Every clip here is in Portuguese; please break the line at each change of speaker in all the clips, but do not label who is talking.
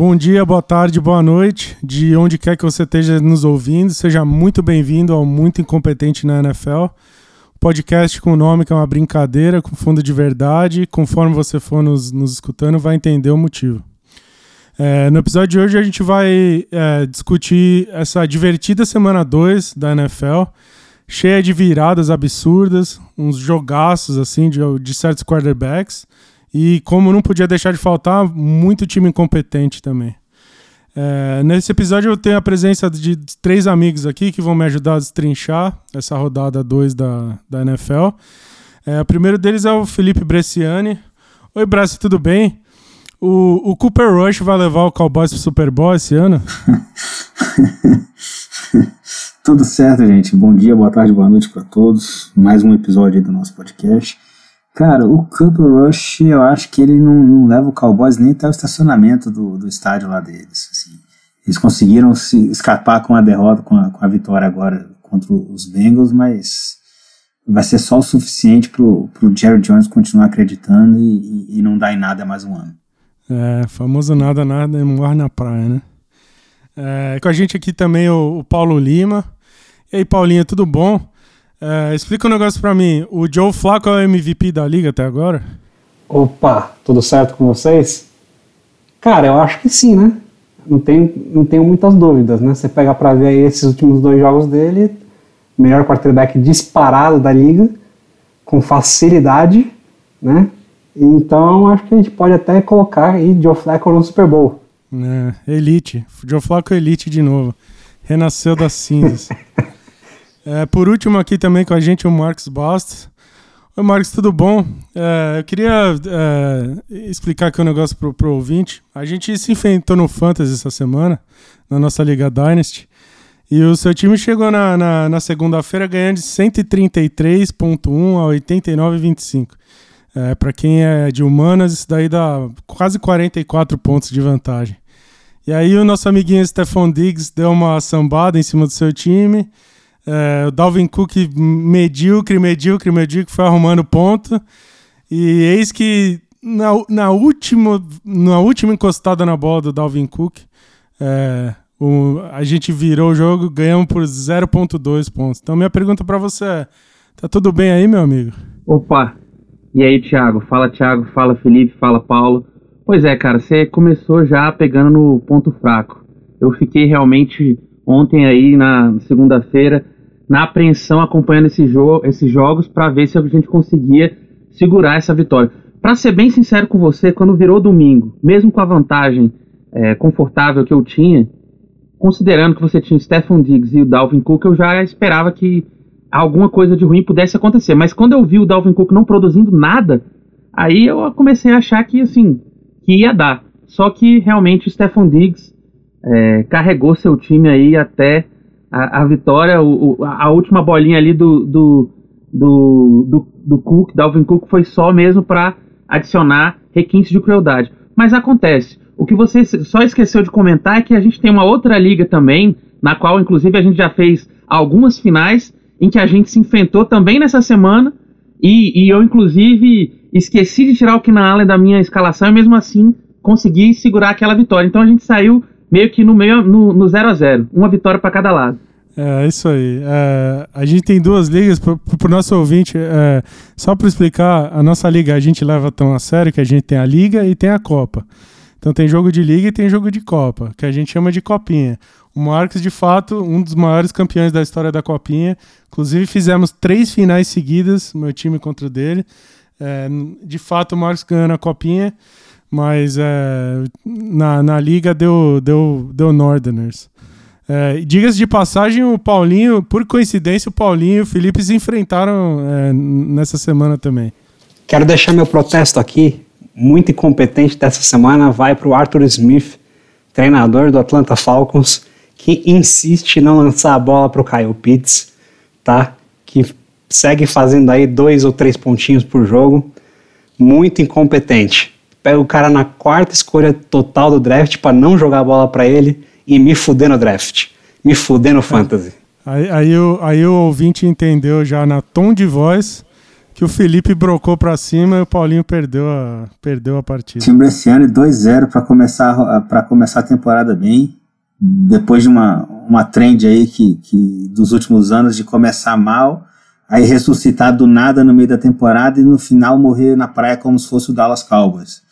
Bom dia, boa tarde, boa noite, de onde quer que você esteja nos ouvindo, seja muito bem-vindo ao Muito Incompetente na NFL, podcast com o nome que é uma brincadeira, com fundo de verdade, conforme você for nos, nos escutando, vai entender o motivo. É, no episódio de hoje a gente vai é, discutir essa divertida semana 2 da NFL, cheia de viradas absurdas, uns jogaços assim de, de certos quarterbacks e como não podia deixar de faltar, muito time incompetente também. É, nesse episódio eu tenho a presença de três amigos aqui que vão me ajudar a destrinchar essa rodada 2 da, da NFL. É, o primeiro deles é o Felipe Bresciani. Oi, Bresci, tudo bem? O, o Cooper Rush vai levar o Cowboys pro Super Bowl esse ano?
tudo certo, gente. Bom dia, boa tarde, boa noite para todos. Mais um episódio do nosso podcast. Cara, o Cooper Rush, eu acho que ele não, não leva o Cowboys nem até o estacionamento do, do estádio lá deles. Assim. Eles conseguiram se escapar com a derrota, com a, com a vitória agora contra os Bengals, mas vai ser só o suficiente pro, pro Jerry Jones continuar acreditando e, e, e não dar em nada mais um ano.
É, famoso nada, nada, morre na praia, né? É, com a gente aqui também o, o Paulo Lima. E aí, Paulinha, tudo bom? É, explica um negócio pra mim. O Joe Flacco é o MVP da liga até agora?
Opa, tudo certo com vocês? Cara, eu acho que sim, né? Não tenho, não tenho muitas dúvidas, né? Você pega pra ver aí esses últimos dois jogos dele, melhor quarterback disparado da liga, com facilidade, né? Então acho que a gente pode até colocar aí Joe Flacco no Super Bowl.
É, elite. Joe Flacco Elite de novo. Renasceu das cinzas. É, por último aqui também com a gente o Marcos Bastos. Oi Marcos, tudo bom? É, eu queria é, explicar aqui um negócio pro, pro ouvinte. A gente se enfrentou no Fantasy essa semana, na nossa Liga Dynasty. E o seu time chegou na, na, na segunda-feira ganhando de 133.1 a 89,25. É, para quem é de humanas, isso daí dá quase 44 pontos de vantagem. E aí o nosso amiguinho Stefan Diggs deu uma sambada em cima do seu time é, o Dalvin Cook medíocre, medíocre, medíocre, foi arrumando ponto. E eis que na, na, última, na última encostada na bola do Dalvin Cook, é, o, a gente virou o jogo, ganhamos por 0.2 pontos. Então minha pergunta para você é, tá tudo bem aí, meu amigo?
Opa, e aí, Thiago? Fala, Thiago, fala, Felipe, fala, Paulo. Pois é, cara, você começou já pegando no ponto fraco. Eu fiquei realmente ontem aí na segunda-feira na apreensão acompanhando esse esses jogos para ver se a gente conseguia segurar essa vitória. Para ser bem sincero com você, quando virou domingo, mesmo com a vantagem é, confortável que eu tinha, considerando que você tinha o Stephen Diggs e o Dalvin Cook, eu já esperava que alguma coisa de ruim pudesse acontecer. Mas quando eu vi o Dalvin Cook não produzindo nada, aí eu comecei a achar que assim que ia dar. Só que realmente o Stephen Diggs é, carregou seu time aí até a, a vitória, o, a última bolinha ali do, do, do, do, do Cook, Dalvin Cook, foi só mesmo para adicionar requintes de crueldade. Mas acontece. O que você só esqueceu de comentar é que a gente tem uma outra liga também, na qual inclusive a gente já fez algumas finais, em que a gente se enfrentou também nessa semana, e, e eu inclusive esqueci de tirar o Keenan Allen da minha escalação e mesmo assim consegui segurar aquela vitória. Então a gente saiu meio que no meio no 0 a 0 uma vitória para cada lado.
É, isso aí. É, a gente tem duas ligas, para o nosso ouvinte, é, só para explicar, a nossa liga a gente leva tão a sério que a gente tem a liga e tem a Copa. Então tem jogo de liga e tem jogo de Copa, que a gente chama de Copinha. O Marcos, de fato, um dos maiores campeões da história da Copinha. Inclusive fizemos três finais seguidas, meu time contra o dele. É, de fato, o Marcos ganhou na Copinha mas é, na, na liga deu, deu, deu Northerners. É, Diga-se de passagem, o Paulinho, por coincidência, o Paulinho e o Felipe se enfrentaram é, nessa semana também.
Quero deixar meu protesto aqui. Muito incompetente dessa semana vai para o Arthur Smith, treinador do Atlanta Falcons, que insiste em não lançar a bola para o Kyle Pitts, tá? Que segue fazendo aí dois ou três pontinhos por jogo. Muito incompetente pega o cara na quarta escolha total do draft para não jogar a bola para ele e me fuder no draft. Me fuder no fantasy.
Aí, aí, o, aí o ouvinte entendeu já na tom de voz que o Felipe brocou para cima e o Paulinho perdeu a, perdeu a partida.
Time Bresciano 2-0 para começar, pra começar a temporada bem. Depois de uma, uma trend aí que, que dos últimos anos de começar mal, aí ressuscitar do nada no meio da temporada e no final morrer na praia como se fosse o Dallas Cowboys.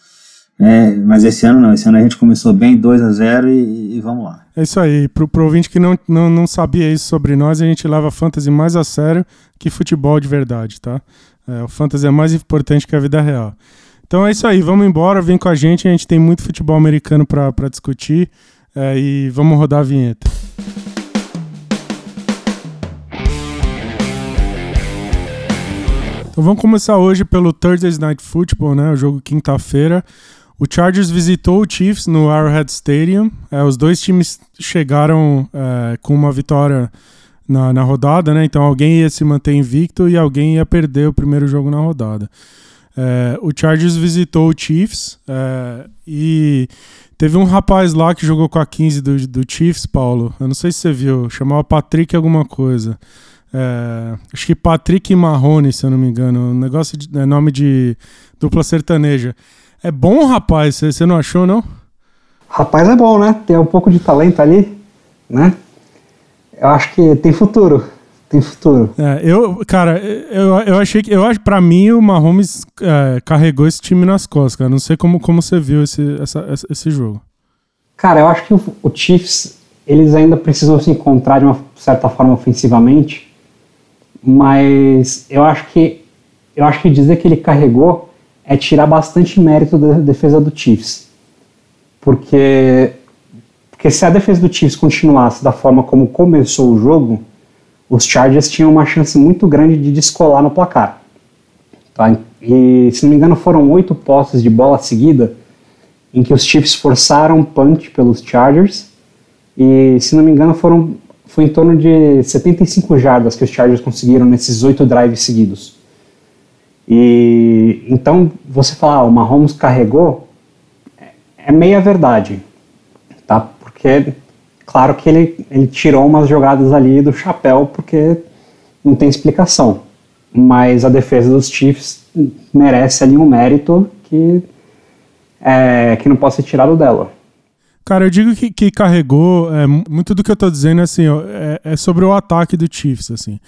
É, mas esse ano não, esse ano a gente começou bem 2 a 0 e, e, vamos lá.
É isso aí, pro, pro ouvinte que não, não, não sabia isso sobre nós, a gente leva fantasy mais a sério que futebol de verdade, tá? É, o fantasy é mais importante que a vida real. Então é isso aí, vamos embora, vem com a gente, a gente tem muito futebol americano para discutir é, e vamos rodar a vinheta. Então vamos começar hoje pelo Thursday Night Football, né? O jogo quinta-feira. O Chargers visitou o Chiefs no Arrowhead Stadium. É, os dois times chegaram é, com uma vitória na, na rodada, né? Então alguém ia se manter invicto e alguém ia perder o primeiro jogo na rodada. É, o Chargers visitou o Chiefs é, e teve um rapaz lá que jogou com a 15 do, do Chiefs, Paulo. Eu não sei se você viu, chamava Patrick alguma coisa. É, acho que Patrick Marrone, se eu não me engano. Um negócio de é nome de dupla sertaneja. É bom, rapaz? Você não achou, não?
Rapaz é bom, né? Tem um pouco de talento ali, né? Eu acho que tem futuro. Tem futuro.
É, eu, cara, eu, eu achei que. Eu acho, pra mim, o Mahomes é, carregou esse time nas costas, cara. Não sei como, como você viu esse, essa, esse jogo.
Cara, eu acho que o, o Chiefs, eles ainda precisam se encontrar de uma certa forma ofensivamente. Mas eu acho que. Eu acho que dizer que ele carregou é tirar bastante mérito da defesa do Chiefs. Porque, porque se a defesa do Chiefs continuasse da forma como começou o jogo, os Chargers tinham uma chance muito grande de descolar no placar. Tá? E, se não me engano, foram oito posses de bola seguida em que os Chiefs forçaram punch pelos Chargers. E, se não me engano, foram, foi em torno de 75 jardas que os Chargers conseguiram nesses oito drives seguidos. E então você falar, ah, o Mahomes carregou, é meia verdade, tá? Porque claro que ele, ele tirou umas jogadas ali do chapéu porque não tem explicação. Mas a defesa dos Chiefs merece ali um mérito que, é, que não pode ser tirado dela.
Cara, eu digo que, que carregou, é, muito do que eu tô dizendo assim, é, é sobre o ataque do Chiefs, assim.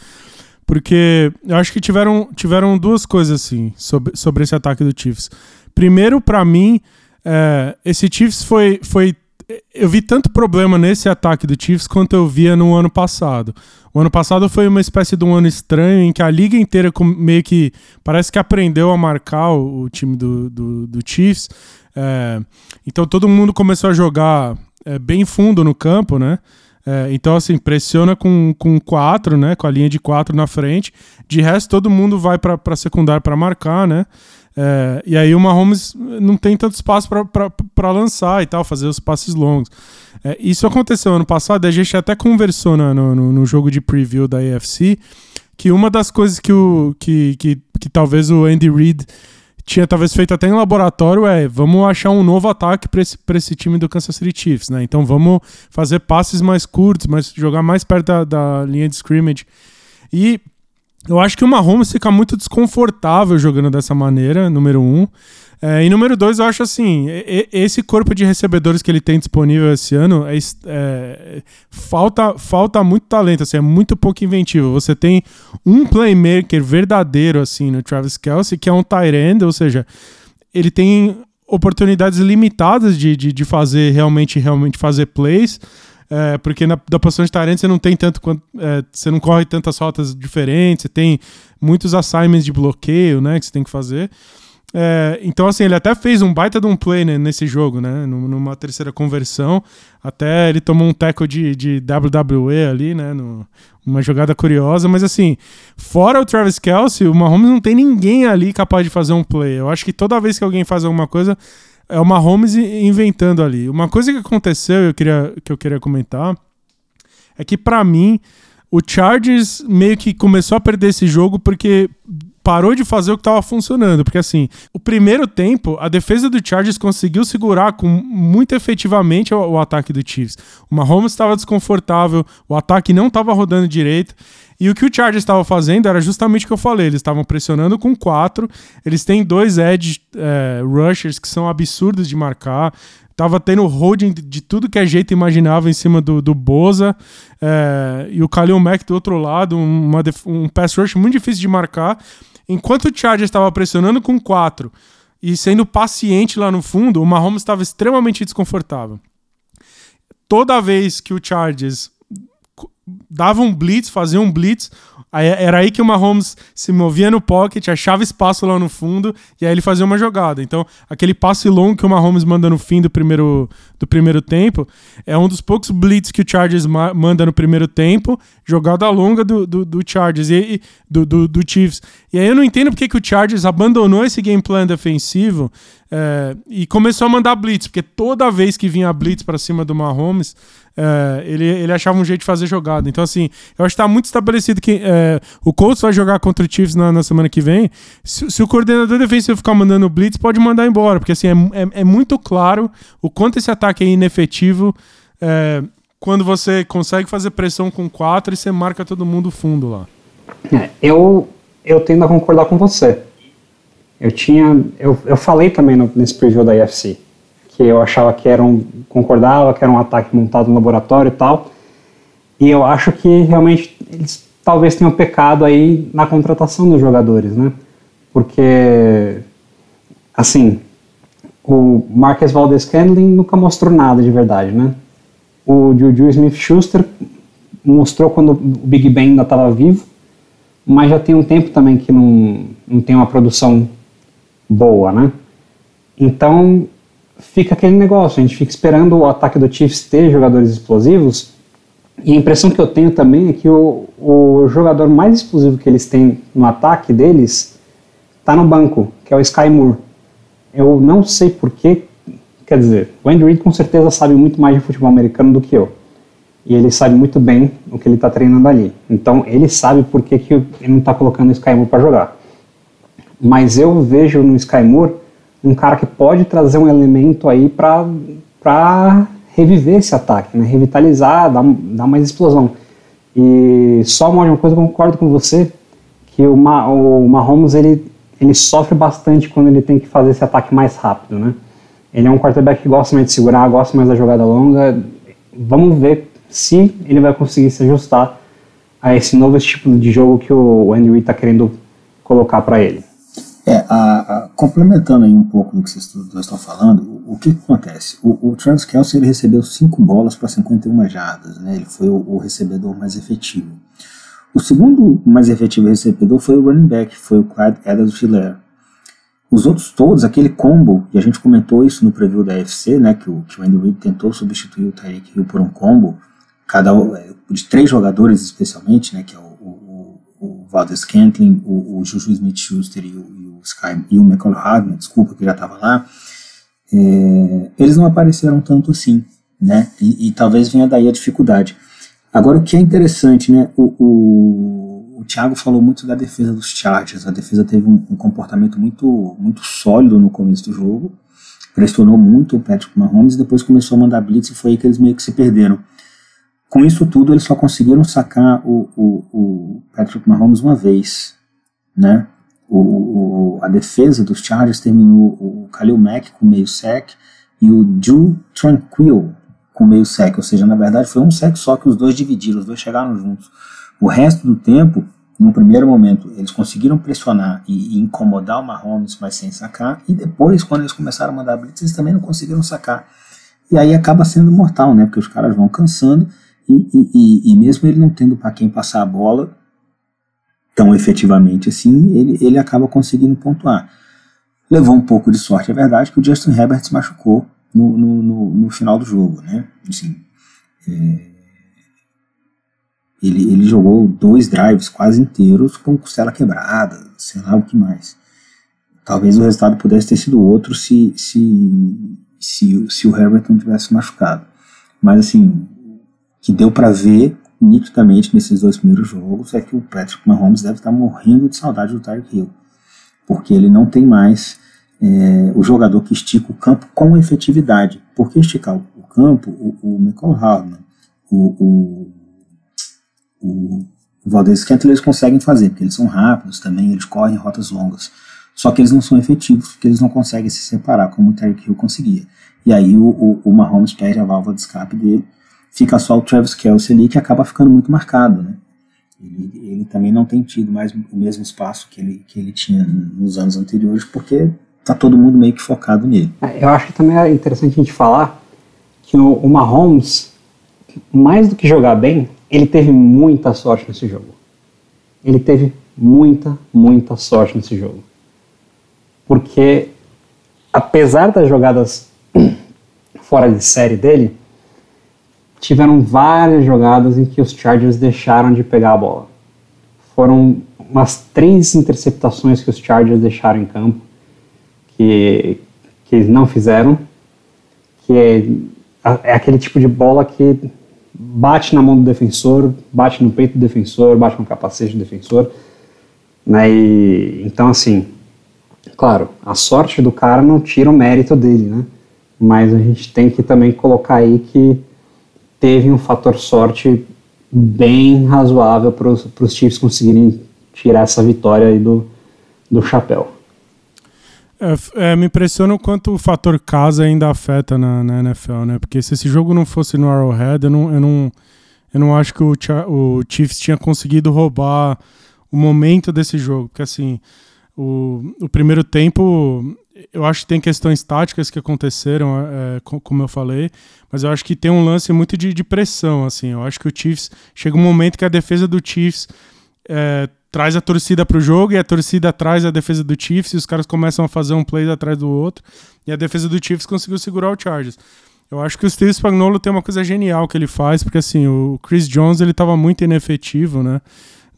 Porque eu acho que tiveram, tiveram duas coisas assim sobre, sobre esse ataque do Chiefs. Primeiro, para mim, é, esse Chiefs foi, foi. Eu vi tanto problema nesse ataque do Chiefs quanto eu via no ano passado. O ano passado foi uma espécie de um ano estranho em que a liga inteira meio que parece que aprendeu a marcar o, o time do, do, do Chiefs. É, então todo mundo começou a jogar é, bem fundo no campo, né? É, então, assim, pressiona com, com quatro, né? Com a linha de quatro na frente. De resto, todo mundo vai para secundária para marcar, né? É, e aí o Mahomes não tem tanto espaço para lançar e tal, fazer os passes longos. É, isso aconteceu ano passado, a gente até conversou no, no, no, jogo de preview da AFC, que uma das coisas que, o, que, que, que talvez o Andy Reid tinha talvez feito até em laboratório é vamos achar um novo ataque para esse, esse time do Kansas City Chiefs, né? Então vamos fazer passes mais curtos, mas jogar mais perto da, da linha de scrimmage. E eu acho que o Mahomes fica muito desconfortável jogando dessa maneira, número um. É, e número dois, eu acho assim, esse corpo de recebedores que ele tem disponível esse ano é, é, falta, falta muito talento, assim, é muito pouco inventivo. Você tem um playmaker verdadeiro assim no Travis Kelsey, que é um tight end, ou seja, ele tem oportunidades limitadas de, de, de fazer realmente, realmente fazer plays. É, porque na da posição de Tyrant você não tem tanto quanto. É, você não corre tantas rotas diferentes, você tem muitos assignments de bloqueio, né? Que você tem que fazer. É, então, assim, ele até fez um baita de um play né, nesse jogo, né? Numa terceira conversão. Até ele tomou um teco de, de WWE ali, né? No, uma jogada curiosa. Mas, assim, fora o Travis Kelsey, o Mahomes não tem ninguém ali capaz de fazer um play. Eu acho que toda vez que alguém faz alguma coisa, é o Mahomes inventando ali. Uma coisa que aconteceu, eu queria, que eu queria comentar, é que, para mim, o Chargers meio que começou a perder esse jogo porque parou de fazer o que estava funcionando. Porque, assim, o primeiro tempo, a defesa do Chargers conseguiu segurar com, muito efetivamente o, o ataque do Chiefs. O Mahomes estava desconfortável, o ataque não estava rodando direito. E o que o Chargers estava fazendo era justamente o que eu falei. Eles estavam pressionando com quatro. Eles têm dois edge é, rushers que são absurdos de marcar. Tava tendo holding de tudo que a jeito imaginava em cima do, do Boza. É, e o Khalil Mack do outro lado, uma, um pass rush muito difícil de marcar. Enquanto o Chargers estava pressionando com quatro e sendo paciente lá no fundo, o Mahomes estava extremamente desconfortável. Toda vez que o Chargers dava um blitz, fazia um blitz, Era aí que o Mahomes se movia no pocket, achava espaço lá no fundo e aí ele fazia uma jogada. Então, aquele passe longo que o Mahomes manda no fim do primeiro, do primeiro tempo é um dos poucos blitz que o Chargers ma manda no primeiro tempo, jogada longa do, do, do Chargers e, e do, do, do, Chiefs. E aí eu não entendo porque que o Chargers abandonou esse game plan defensivo é, e começou a mandar blitz, porque toda vez que vinha blitz para cima do Mahomes, é, ele, ele achava um jeito de fazer jogada. Então, assim, eu acho que está muito estabelecido que é, o Colts vai jogar contra o Chiefs na, na semana que vem. Se, se, o coordenador defensivo ficar mandando blitz, pode mandar embora, porque assim, é, é, é muito claro o quanto esse ataque é inefetivo é, quando você consegue fazer pressão com quatro e você marca todo mundo fundo lá.
É, eu, eu tendo a concordar com você. Eu tinha. Eu, eu falei também no, nesse preview da IFC eu achava que era um. concordava que era um ataque montado no laboratório e tal. E eu acho que realmente eles talvez tenham pecado aí na contratação dos jogadores, né? Porque, assim, o Marcus Valdez Scantling nunca mostrou nada de verdade, né? O Juju Smith-Schuster mostrou quando o Big Ben ainda estava vivo, mas já tem um tempo também que não, não tem uma produção boa, né? Então, fica aquele negócio, a gente fica esperando o ataque do Chiefs ter jogadores explosivos, e a impressão que eu tenho também é que o, o jogador mais explosivo que eles têm no ataque deles está no banco, que é o Sky Moore. Eu não sei porquê, quer dizer, o Andy Reid com certeza sabe muito mais de futebol americano do que eu. E ele sabe muito bem o que ele está treinando ali. Então ele sabe por que, que ele não está colocando o Sky Moore para jogar. Mas eu vejo no Sky Moore um cara que pode trazer um elemento aí para reviver esse ataque, né? revitalizar, dar, dar mais explosão. E só uma coisa, eu concordo com você, que o, Ma, o Mahomes ele, ele sofre bastante quando ele tem que fazer esse ataque mais rápido, né? Ele é um quarterback que gosta mais de segurar, gosta mais da jogada longa. Vamos ver se ele vai conseguir se ajustar a esse novo tipo de jogo que o Andy Reid está querendo colocar para ele.
É, a, a, complementando aí um pouco do que vocês dois estão falando, o, o que, que, acontece? O, o Travis ele recebeu 5 bolas para 51 jardas, né? ele foi o, o, recebedor mais efetivo. O segundo mais efetivo recebedor foi o running back, foi o Clyde edwards hiller Os outros todos, aquele combo, e a gente comentou isso no preview da UFC, né, que o, que o Andy Reid tentou substituir o Tyreek Hill por um combo, cada é, de três jogadores especialmente, né, que é o Valdez Scantling, o, o Juju Smith-Schuster e o, Sky e o Michael Hagner, desculpa que já estava lá, é, eles não apareceram tanto assim, né? E, e, talvez venha daí a dificuldade. Agora, o que é interessante, né? O, o, o Thiago falou muito da defesa dos Chargers. A defesa teve um, um, comportamento muito, muito sólido no começo do jogo, pressionou muito o Patrick Mahomes e depois começou a mandar blitz e foi aí que eles meio que se perderam. Com isso tudo, eles só conseguiram sacar o, o, o Patrick Mahomes uma vez, né? o, o, a defesa dos Chargers terminou o Khalil Mack com meio sec e o Drew Tranquil com meio sec, ou seja, na verdade foi um sec só que os dois dividiram, os dois chegaram juntos. O resto do tempo, no primeiro momento, eles conseguiram pressionar e, e incomodar o Mahomes, mas sem sacar, e depois, quando eles começaram a mandar blitz, eles também não conseguiram sacar. E aí acaba sendo mortal, né? Porque os caras vão cansando e, e, e mesmo ele não tendo para quem passar a bola, tão efetivamente assim, ele, ele acaba conseguindo pontuar. Levou um pouco de sorte, é verdade, que o Justin Herbert se machucou no, no, no, no final do jogo, né? Assim, é, ele, ele jogou dois drives quase inteiros com costela quebrada, sei lá o que mais. Talvez o resultado pudesse ter sido outro se, se, se, se o Herbert não tivesse machucado. Mas assim, que deu para ver nitidamente nesses dois primeiros jogos é que o Patrick Mahomes deve estar morrendo de saudade do Tyreek Hill, porque ele não tem mais é, o jogador que estica o campo com efetividade. Por que esticar o, campo? O, o Michael Hardman, o, o, o Valdez Scantling eles conseguem fazer, porque eles são rápidos também, eles correm rotas longas. Só que eles não são efetivos, porque eles não conseguem se separar, como o Terry Hill conseguia. E aí o, o, o Mahomes perde a válvula de escape dele, fica só o Travis Kelsey ali, que acaba ficando muito marcado, né? Ele, ele também não tem tido mais o mesmo espaço que ele, que ele tinha nos anos anteriores, porque tá todo mundo meio que focado nele.
É, eu acho que também é interessante a gente falar que o, o Mahomes, mais do que jogar bem, ele teve muita sorte nesse jogo. Ele teve muita, muita sorte nesse jogo. Porque, apesar das jogadas fora de série dele, tiveram várias jogadas em que os Chargers deixaram de pegar a bola. Foram umas três interceptações que os Chargers deixaram em campo, que, que eles não fizeram, que é, é aquele tipo de bola que bate na mão do defensor, bate no peito do defensor, bate no capacete do defensor. Né? E, então, assim, claro, a sorte do cara não tira o mérito dele, né? Mas a gente tem que também colocar aí que teve um fator sorte bem razoável para os Chiefs conseguirem tirar essa vitória aí do, do chapéu.
É, é, me impressiona o quanto o fator casa ainda afeta na, na, NFL, né? Porque se esse jogo não fosse no Arrowhead, eu não, eu não, eu não acho que o, o Chiefs tinha conseguido roubar o momento desse jogo. Porque assim, o, o primeiro tempo, eu acho que tem questões táticas que aconteceram, é, como eu falei, mas eu acho que tem um lance muito de, de pressão, assim. Eu acho que o Chiefs chega um momento que a defesa do Chiefs é, traz a torcida para o jogo e a torcida traz a defesa do Chiefs e os caras começam a fazer um play atrás do outro e a defesa do Chiefs conseguiu segurar o Chargers. Eu acho que o Steve Spagnuolo tem uma coisa genial que ele faz, porque assim, o Chris Jones ele estava muito inefetivo, né,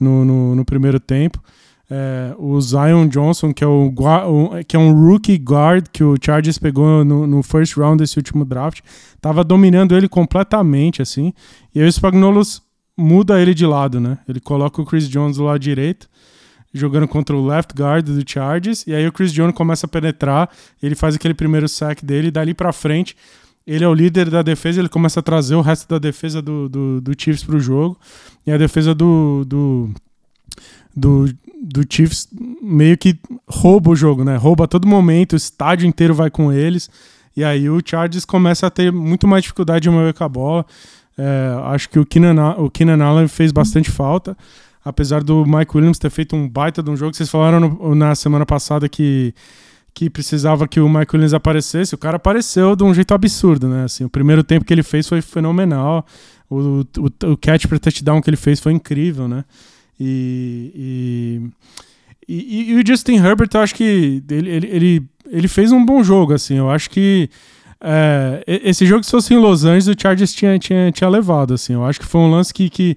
no, no, no primeiro tempo. É, o Zion Johnson, que é, o, que é um rookie guard que o Chargers pegou no, no first round desse último draft, estava dominando ele completamente, assim. E aí o Spagnuolo muda ele de lado, né? Ele coloca o Chris Jones lado direito, jogando contra o left guard do Chargers, e aí o Chris Jones começa a penetrar, ele faz aquele primeiro sack dele, e dali para frente ele é o líder da defesa, ele começa a trazer o resto da defesa do, do, do Chiefs pro jogo, e a defesa do, do, do, do Chiefs meio que rouba o jogo, né? Rouba a todo momento, o estádio inteiro vai com eles, e aí o Chargers começa a ter muito mais dificuldade de mover com a bola, é, acho que o Keenan, o Keenan Allen fez bastante falta, apesar do Mike Williams ter feito um baita de um jogo. Vocês falaram no, na semana passada que, que precisava que o Mike Williams aparecesse. O cara apareceu de um jeito absurdo, né? Assim, o primeiro tempo que ele fez foi fenomenal. O, o, o catch para touchdown que ele fez foi incrível, né? E, e, e, e, o Justin Herbert, eu acho que ele, ele, ele, ele fez um bom jogo, assim. Eu acho que é, esse jogo, se fosse em Los Angeles, o Chargers tinha, tinha, tinha levado, assim. Eu acho que foi um lance que, que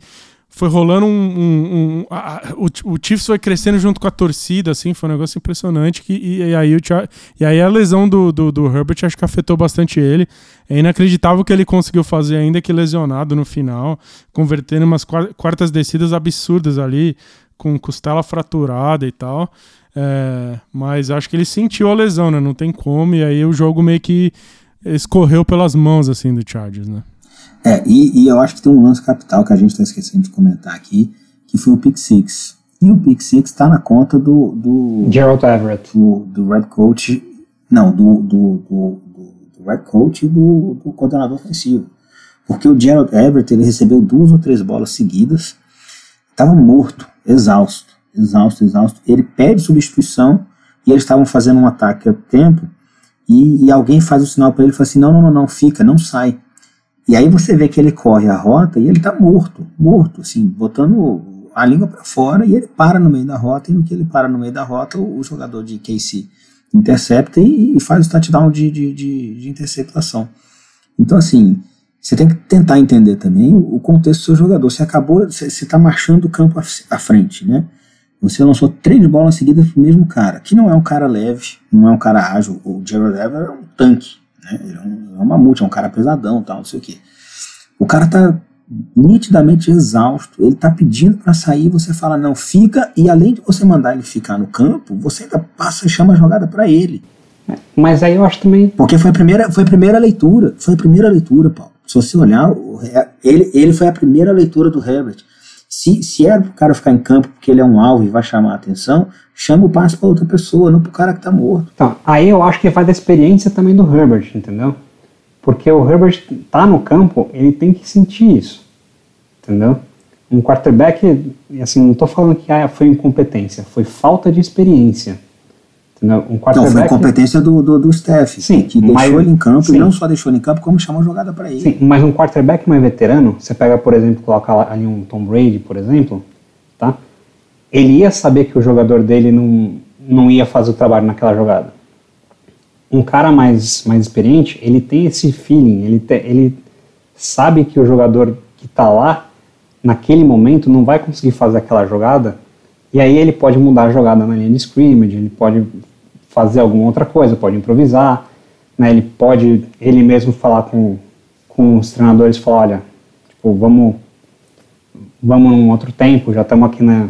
foi rolando um... um, um a, o, o Chiefs foi crescendo junto com a torcida, assim, foi um negócio impressionante. Que, e, e aí, o, e aí a lesão do, do, do, Herbert acho que afetou bastante ele. É inacreditável o que ele conseguiu fazer, ainda que lesionado no final, convertendo umas quartas descidas absurdas ali, com costela fraturada e tal. É, mas acho que ele sentiu a lesão, né? Não tem como, e aí o jogo meio que escorreu pelas mãos assim do Chargers, né?
É, e, e eu acho que tem um lance capital que a gente está esquecendo de comentar aqui, que foi o Pick Six. E o Pick Six está na conta do, do
Gerald Everett.
Do, do Red Coach. Não, do, do, do, do Red Coach e do, do coordenador ofensivo. Porque o Gerald Everett ele recebeu duas ou três bolas seguidas, estava morto, exausto, exausto, exausto. Ele pede substituição e eles estavam fazendo um ataque a tempo e, e alguém faz o sinal para ele e fala assim: não, não, não, não, fica, não sai. E aí você vê que ele corre a rota e ele está morto, morto, assim, botando a língua para fora e ele para no meio da rota. E no que ele para no meio da rota, o, o jogador de KC intercepta e, e faz o touchdown de, de, de, de, interceptação. Então, assim, você tem que tentar entender também o, contexto do seu jogador. Você acabou, você está marchando o campo à frente, né? Você lançou três bolas seguidas pro mesmo cara, que não é um cara leve, não é um cara ágil. O Gerald Everett é um tanque, né? Ele é um, é um mamute, é um cara pesadão tal, não sei o quê. O cara tá nitidamente exausto, ele tá pedindo para sair, você fala não, fica, e além de você mandar ele ficar no campo, você ainda passa e chama a jogada para ele.
Mas aí eu acho também.
Porque foi a primeira, foi a primeira leitura, foi a primeira leitura, Paulo. Se você olhar, ele, ele foi a primeira leitura do Herbert. Se, se era pro cara ficar em campo porque ele é um alvo e vai chamar a atenção, chama o passe para outra pessoa, não pro cara que tá morto.
Então, aí eu acho que vai da experiência também do Herbert, entendeu? Porque o Herbert tá no campo, ele tem que sentir isso, entendeu? Um quarterback, assim, não tô falando que ah, foi incompetência, foi falta de experiência. Um
Não, foi incompetência do, do, do Steph,
sim,
que
mas,
deixou ele em campo
sim.
e não só deixou ele em campo, como chamou a jogada para ele.
Sim, mas um quarterback mais veterano, você pega, por exemplo, coloca ali um Tom Brady, por exemplo, tá? Ele ia saber que o jogador dele não, não ia fazer o trabalho naquela jogada. Um cara mais, mais experiente, ele tem esse feeling, ele, te, ele sabe que o jogador que está lá, naquele momento, não vai conseguir fazer aquela jogada, e aí ele pode mudar a jogada na linha de scrimmage, ele pode fazer alguma outra coisa, pode improvisar, né? ele pode ele mesmo falar com, com os treinadores, falar, olha, tipo, vamos, vamos num outro tempo, já estamos aqui na,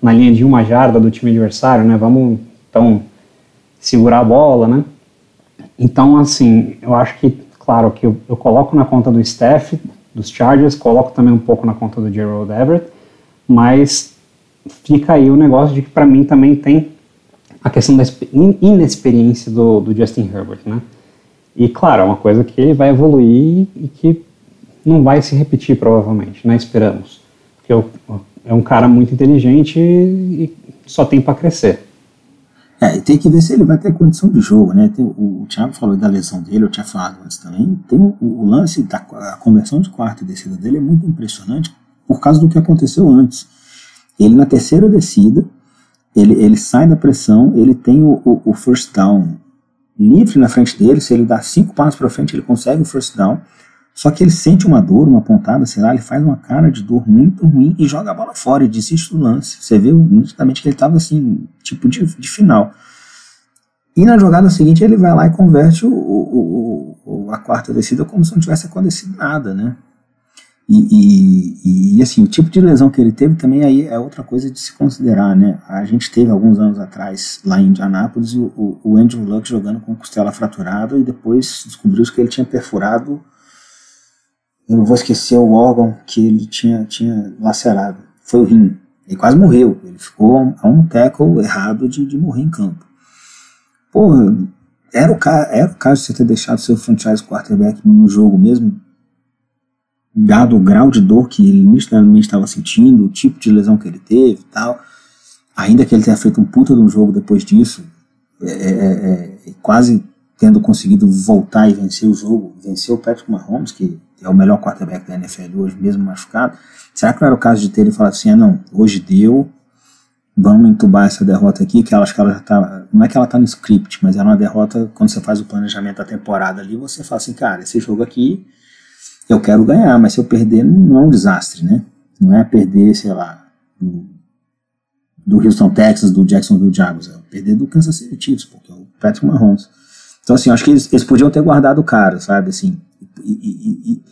na linha de uma jarda do time adversário, né? Vamos, então, segurar a bola, né? Então, assim, eu acho que, claro, que eu, eu coloco na conta do Steph, dos Chargers, coloco também um pouco na conta do Gerald Everett, mas fica aí o negócio de que para mim também tem a questão da inexperiência do, do, Justin Herbert, né? E claro, é uma coisa que ele vai evoluir e que não vai se repetir provavelmente, né? Esperamos. Porque é um cara muito inteligente e só tem para crescer.
É, e tem que ver se ele vai ter condição de jogo, né? Tem, o, o Thiago falou da lesão dele, eu tinha falado antes também. Tem o, o lance da conversão de quarta e descida dele é muito impressionante por causa do que aconteceu antes. Ele na terceira descida, ele, ele sai da pressão, ele tem o, o, o first down livre na frente dele, se ele dá cinco passos para frente, ele consegue o first down, só que ele sente uma dor, uma pontada, sei lá, ele faz uma cara de dor muito ruim e joga a bola fora e desiste do lance. Você vê nitidamente que ele estava assim, tipo de, de final. E na jogada seguinte ele vai lá e converte o, o, o, a quarta descida como se não tivesse acontecido nada, né? E, e, e, assim, o tipo de lesão que ele teve também aí é outra coisa de se considerar, né? A gente teve alguns anos atrás, lá em Indianápolis, o, o Andrew Luck jogando com costela fraturada e depois descobriu-se que ele tinha perfurado, eu não vou esquecer o órgão que ele tinha, tinha lacerado, foi o rim. Ele quase morreu, ele ficou a um tackle errado de, de morrer em campo. Porra, era o, era o caso de você ter deixado seu franchise quarterback no jogo mesmo, dado o grau de dor que ele inicialmente estava sentindo, o tipo de lesão que ele teve e tal, ainda que ele tenha feito um puta de um jogo depois disso, é, é, é, é quase tendo conseguido voltar e vencer o jogo, vencer o Patrick Mahomes, que é o melhor quarterback da NFL hoje, mesmo machucado, será que não era o caso de ter ele falado assim, ah não, hoje deu, vamos entubar essa derrota aqui, que acho que ela já tá, não é que ela tá no script, mas é uma derrota, quando você faz o planejamento da temporada ali, você fala assim, cara, esse jogo aqui eu quero ganhar, mas se eu perder não é um desastre, né? Não é perder, sei lá, do, do Houston, Texas, do Jacksonville Jaguars, é perder do Kansas City Chiefs, porque é o Patrick Mahomes. Então, assim, acho que eles, eles podiam ter guardado o cara, sabe, assim, e, e,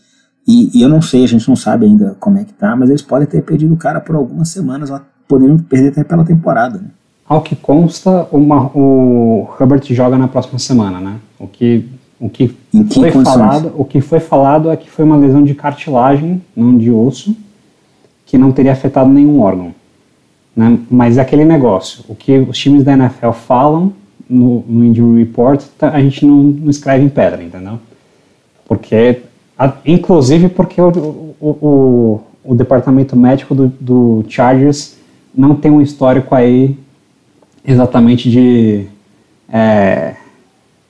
e, e, eu não sei, a gente não sabe ainda como é que tá, mas eles podem ter perdido o cara por algumas semanas, poderiam perder até pela temporada, né?
Ao que consta, uma, o Herbert joga na próxima semana, né? O que o que, que foi falado, o que foi falado é que foi uma lesão de cartilagem, não de osso, que não teria afetado nenhum órgão. Né? Mas é aquele negócio, o que os times da NFL falam no, no injury report, tá, a gente não, não, escreve em pedra, entendeu? Porque, a, inclusive porque o, o, o, o departamento médico do, do Chargers não tem um histórico aí exatamente de é,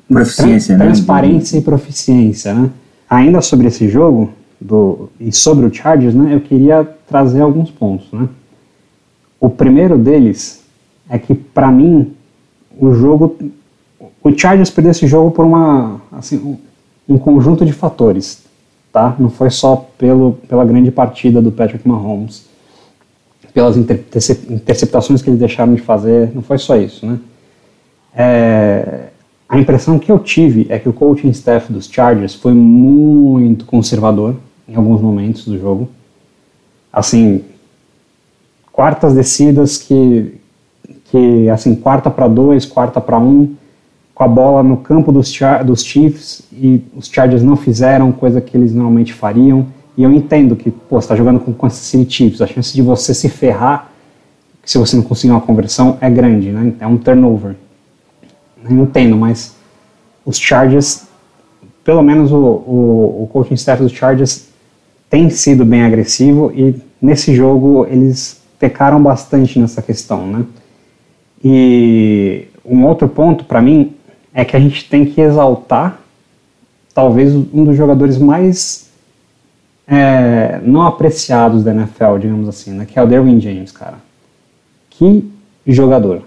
proficiência,
né? transparência e proficiência, né? Ainda sobre esse jogo do, e sobre o Chargers, né? Eu queria trazer alguns pontos, né? O primeiro deles é que para mim o jogo, o Chargers perdeu esse jogo por uma, assim, um, um conjunto de fatores, tá? Não foi só pelo, pela grande partida do Patrick Mahomes, pelas interceptações que eles deixaram de fazer, não foi só isso, né? É, a impressão que eu tive é que o coaching staff dos Chargers foi muito conservador em alguns momentos do jogo. Assim, quartas descidas que, que assim, quarta para dois, quarta para um, com a bola no campo dos, dos Chiefs e os Chargers não fizeram coisa que eles normalmente fariam. E eu entendo que, pô, você tá jogando com Kansas City Chiefs, a chance de você se ferrar se você não conseguir uma conversão é grande, né? É um turnover. Entendo, mas os Chargers, pelo menos o, o, o coaching staff dos Chargers tem sido bem agressivo e nesse jogo eles pecaram bastante nessa questão, né? E um outro ponto para mim é que a gente tem que exaltar talvez um dos jogadores mais é, não apreciados da NFL, digamos assim, né? Que é o Derwin James, cara. Que jogador.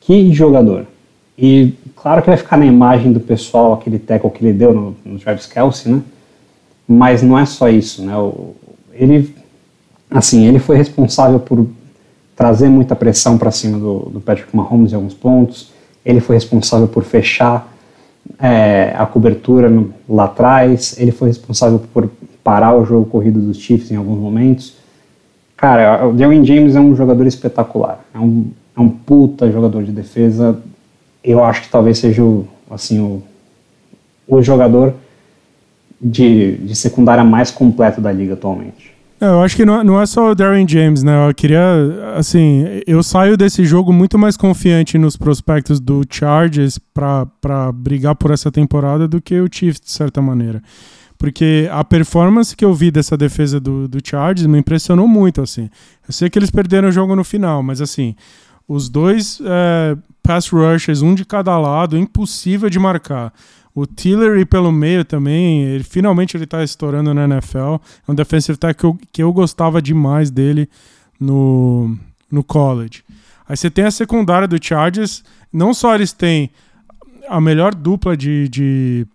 Que jogador. E claro que vai ficar na imagem do pessoal aquele tackle que ele deu no, no Travis Kelsey, né? Mas não é só isso, né? O, ele, assim, ele foi responsável por trazer muita pressão para cima do, do, Patrick Mahomes em alguns pontos. Ele foi responsável por fechar é, a cobertura no, lá atrás. Ele foi responsável por parar o jogo corrido dos Chiefs em alguns momentos. Cara, o Derwin James é um jogador espetacular. É um, é um puta jogador de defesa. Eu acho que talvez seja o, assim, o, o jogador de, de secundária mais completo da liga atualmente.
É, eu acho que não, não é só o Darren James, né? Eu queria, assim, eu saio desse jogo muito mais confiante nos prospectos do Chargers para brigar por essa temporada do que o Chiefs, de certa maneira. Porque a performance que eu vi dessa defesa do, do Chargers me impressionou muito, assim. Eu sei que eles perderam o jogo no final, mas assim, os dois é, pass rushers, um de cada lado, impossível de marcar. O Tillery pelo meio também, ele, finalmente ele está estourando na NFL. É um defensive tackle que eu, que eu gostava demais dele no, no college. Aí você tem a secundária do Chargers, não só eles têm a melhor dupla de, de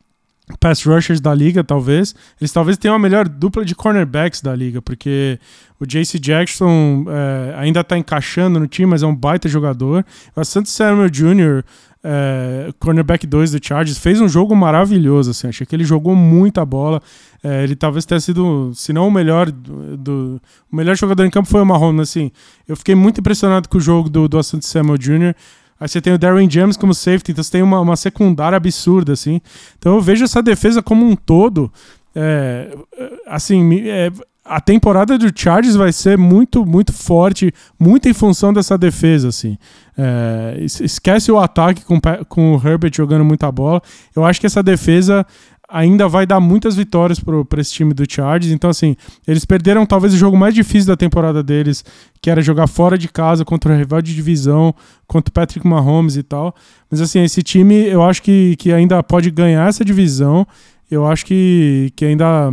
pass rushers da liga, talvez. Eles talvez tenham a melhor dupla de cornerbacks da liga, porque o JC Jackson é, ainda está encaixando no time, mas é um baita jogador. O Santo Samuel Jr., é, cornerback 2 do Chargers, fez um jogo maravilhoso. Assim, achei que ele jogou muita bola. É, ele talvez tenha sido, se não o melhor, do, do, o melhor jogador em campo foi o Mahomes. Assim, eu fiquei muito impressionado com o jogo do, do Asante Samuel Jr. Aí você tem o Darren James como safety, então você tem uma, uma secundária absurda, assim. Então eu vejo essa defesa como um todo. É, assim, é, a temporada do Chargers vai ser muito, muito forte, muito em função dessa defesa, assim. É, esquece o ataque com, com o Herbert jogando muita bola. Eu acho que essa defesa ainda vai dar muitas vitórias para esse time do Chargers. Então, assim, eles perderam talvez o jogo mais difícil da temporada deles, que era jogar fora de casa contra o rival de divisão, contra o Patrick Mahomes e tal. Mas, assim, esse time eu acho que, que ainda pode ganhar essa divisão. Eu acho que, que ainda.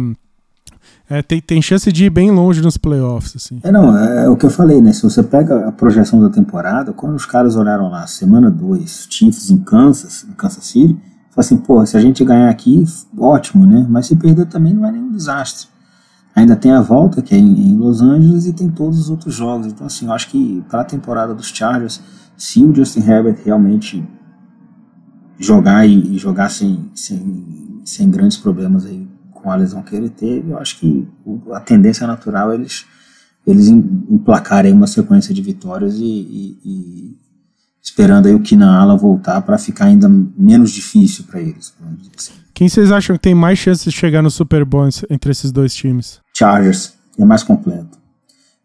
É, tem, tem chance de ir bem longe nos playoffs. Assim.
É, não, é, é o que eu falei, né? Se você pega a projeção da temporada, quando os caras olharam lá, semana 2, Chiefs em Kansas, em Kansas City, assim, pô, se a gente ganhar aqui, ótimo, né? Mas se perder também não é nenhum desastre. Ainda tem a volta, que é em, Los Angeles, e tem todos os outros jogos. Então, assim, eu acho que para a temporada dos Chargers, se o Justin Herbert realmente jogar e, jogar sem, sem, sem grandes problemas aí com a lesão que ele teve, eu acho que a tendência natural é eles, eles emplacarem uma sequência de vitórias e, e esperando aí o Kina voltar para ficar ainda menos difícil para eles.
Assim. Quem vocês acham que tem mais chances de chegar no Super Bowl entre esses dois times?
Chargers, é mais completo.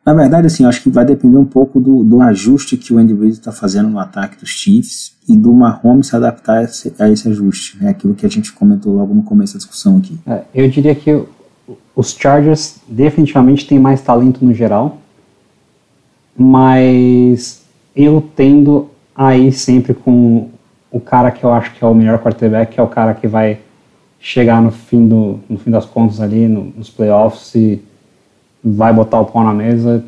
Na verdade, assim, acho que vai depender um pouco do, do ajuste que o Andy Reid está fazendo no ataque dos Chiefs e do Mahomes se adaptar a esse, a esse ajuste. É né? aquilo que a gente comentou logo no começo da discussão aqui.
É, eu diria que os Chargers definitivamente têm mais talento no geral, mas eu tendo aí sempre com o cara que eu acho que é o melhor quarterback, que é o cara que vai chegar no fim, do, no fim das contas ali, no, nos playoffs e vai botar o pau na mesa.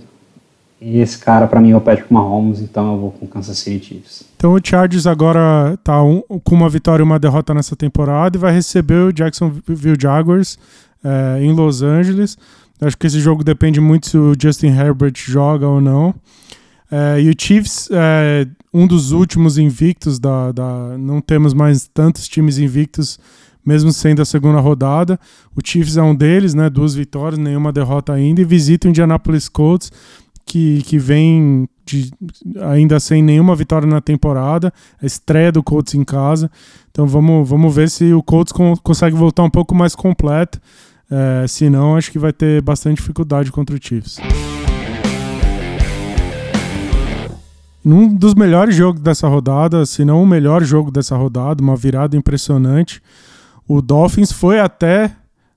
E esse cara, para mim, é o Patrick Mahomes, então eu vou com Kansas City Chiefs.
Então o Chargers agora tá um, com uma vitória e uma derrota nessa temporada e vai receber o Jacksonville Jaguars é, em Los Angeles. Acho que esse jogo depende muito se o Justin Herbert joga ou não. É, e o Chiefs é um dos últimos invictos da, da. Não temos mais tantos times invictos, mesmo sendo a segunda rodada. O Chiefs é um deles, né? Duas vitórias, nenhuma derrota ainda. E visita o Indianapolis Colts, que, que vem de, ainda sem nenhuma vitória na temporada. A estreia do Colts em casa. Então vamos, vamos ver se o Colts con consegue voltar um pouco mais completo. É, senão, acho que vai ter bastante dificuldade contra o Chiefs. Num dos melhores jogos dessa rodada, se não o melhor jogo dessa rodada, uma virada impressionante, o Dolphins foi até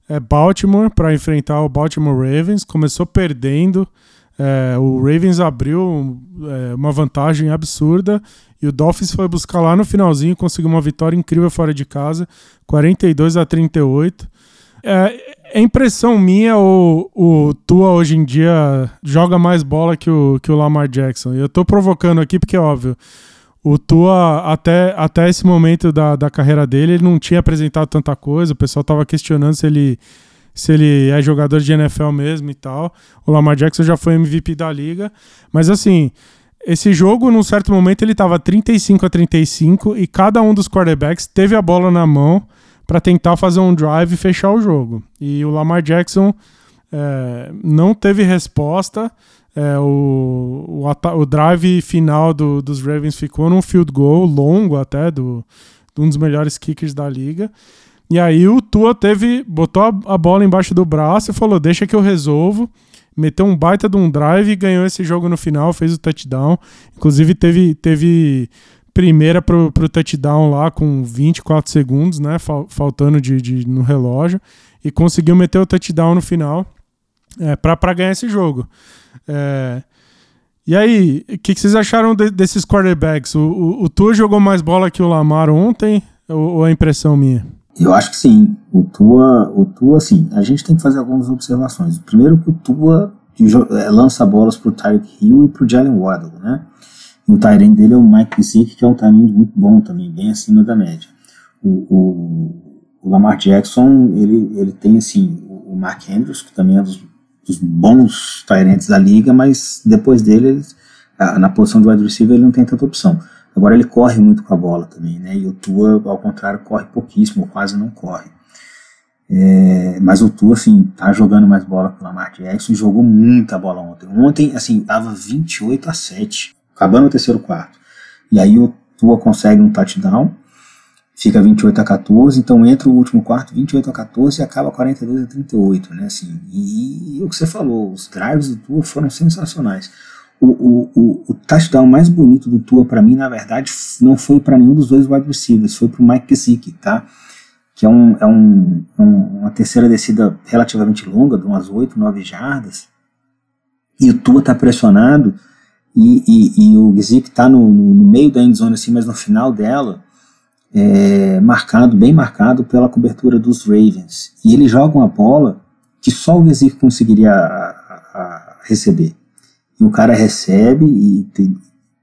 é, Baltimore para enfrentar o Baltimore Ravens, começou perdendo. É, o Ravens abriu é, uma vantagem absurda e o Dolphins foi buscar lá no finalzinho, conseguiu uma vitória incrível fora de casa, 42 a 38. É, é impressão minha ou o Tua hoje em dia joga mais bola que o, que o Lamar Jackson? Eu tô provocando aqui porque, óbvio, o Tua, até, até esse momento da, da carreira dele, ele não tinha apresentado tanta coisa, o pessoal tava questionando se ele, se ele é jogador de NFL mesmo e tal. O Lamar Jackson já foi MVP da liga, mas assim, esse jogo, num certo momento, ele tava 35 a 35 e cada um dos quarterbacks teve a bola na mão para tentar fazer um drive e fechar o jogo. E o Lamar Jackson é, não teve resposta. É, o, o, o, drive final do, dos Ravens ficou num field goal longo até, do, de um dos melhores kickers da liga. E aí o Tua teve, botou a, a bola embaixo do braço e falou: deixa que eu resolvo meteu um baita de um drive e ganhou esse jogo no final, fez o touchdown. Inclusive teve, teve primeira pro, pro touchdown lá com 24 segundos, né? Faltando de, de, no relógio. E conseguiu meter o touchdown no final é, para ganhar esse jogo. É, e aí, o que, que, vocês acharam de, desses quarterbacks? O, o, o Tua jogou mais bola que o Lamar ontem? Ou, ou é impressão minha?
Eu acho que sim. O Tua, o Tua, sim. A gente tem que fazer algumas observações. Primeiro que o Tua é, lança bolas pro Tyreek Hill e pro Jalen Waddle, né? O Tyrene dele é o Mike Gesicki, que é um Tyrene muito bom também, bem acima da média. O, o, o, Lamar Jackson, ele, ele tem assim, o, Mark Andrews, que também é um dos, dos bons Tyrants da liga, mas depois dele, ele, na posição de wide receiver, ele não tem tanta opção. Agora ele corre muito com a bola também, né? E o Tua, ao contrário, corre pouquíssimo, quase não corre. É, mas o Tua, assim, tá jogando mais bola que o Lamar Jackson, jogou muita bola ontem. Ontem, assim, tava 28 a 7 acabando o terceiro quarto. E aí o Tua consegue um touchdown, fica 28 a 14, então entra o último quarto 28 a 14 e acaba 42 a 38, né, assim, e, e o que você falou, os drives do Tua foram sensacionais. O, o, o, o touchdown mais bonito do Tua para mim, na verdade, não foi para nenhum dos dois wide receivers, foi para o Mike Gesicki, tá? Que é, é um, um, uma terceira descida relativamente longa, de umas 8, 9 jardas, e o Tua tá pressionado, e, e, e o Gzik está no, no, meio da endzone, assim, mas no final dela, é, marcado, bem marcado pela cobertura dos Ravens. E ele joga uma bola que só o Gzik conseguiria a, a receber. E o cara recebe e tem,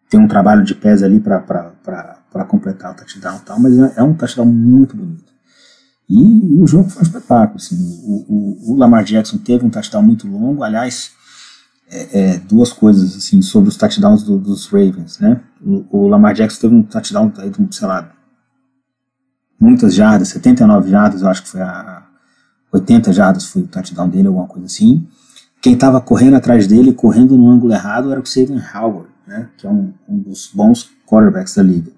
tem um trabalho de pés ali para completar o touchdown e tal, mas é, é um touchdown muito bonito. E, e, o jogo foi um espetáculo. Assim, o, o, o Lamar Jackson teve um touchdown muito longo, aliás, é, é, duas coisas assim sobre os touchdowns do, dos Ravens, né? O, o, Lamar Jackson teve um touchdown sei lá, muitas jardas, 79 jardas, eu acho que foi a 80 jardas foi o touchdown dele, alguma coisa assim. Quem estava correndo atrás dele, correndo no ângulo errado, era o Xavier Howard, né? Que é um, um dos bons quarterbacks da liga,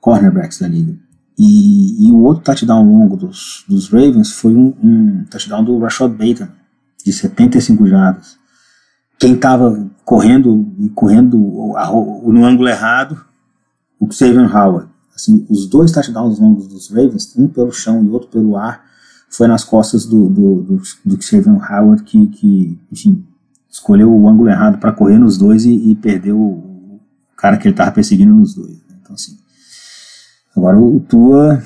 cornerbacks da liga. E, e o outro touchdown longo dos, dos Ravens foi um, um touchdown do Rashad Bateman, de 75 jardas quem estava correndo e correndo no ângulo errado, o Xavier Howard. Assim, os dois touchdowns longos dos Ravens, um pelo chão e outro pelo ar, foi nas costas do, do, do, do Xavier Howard, que, que enfim, escolheu o ângulo errado para correr nos dois e, e perdeu o cara que ele estava perseguindo nos dois. Né? Então, assim, agora o Tua,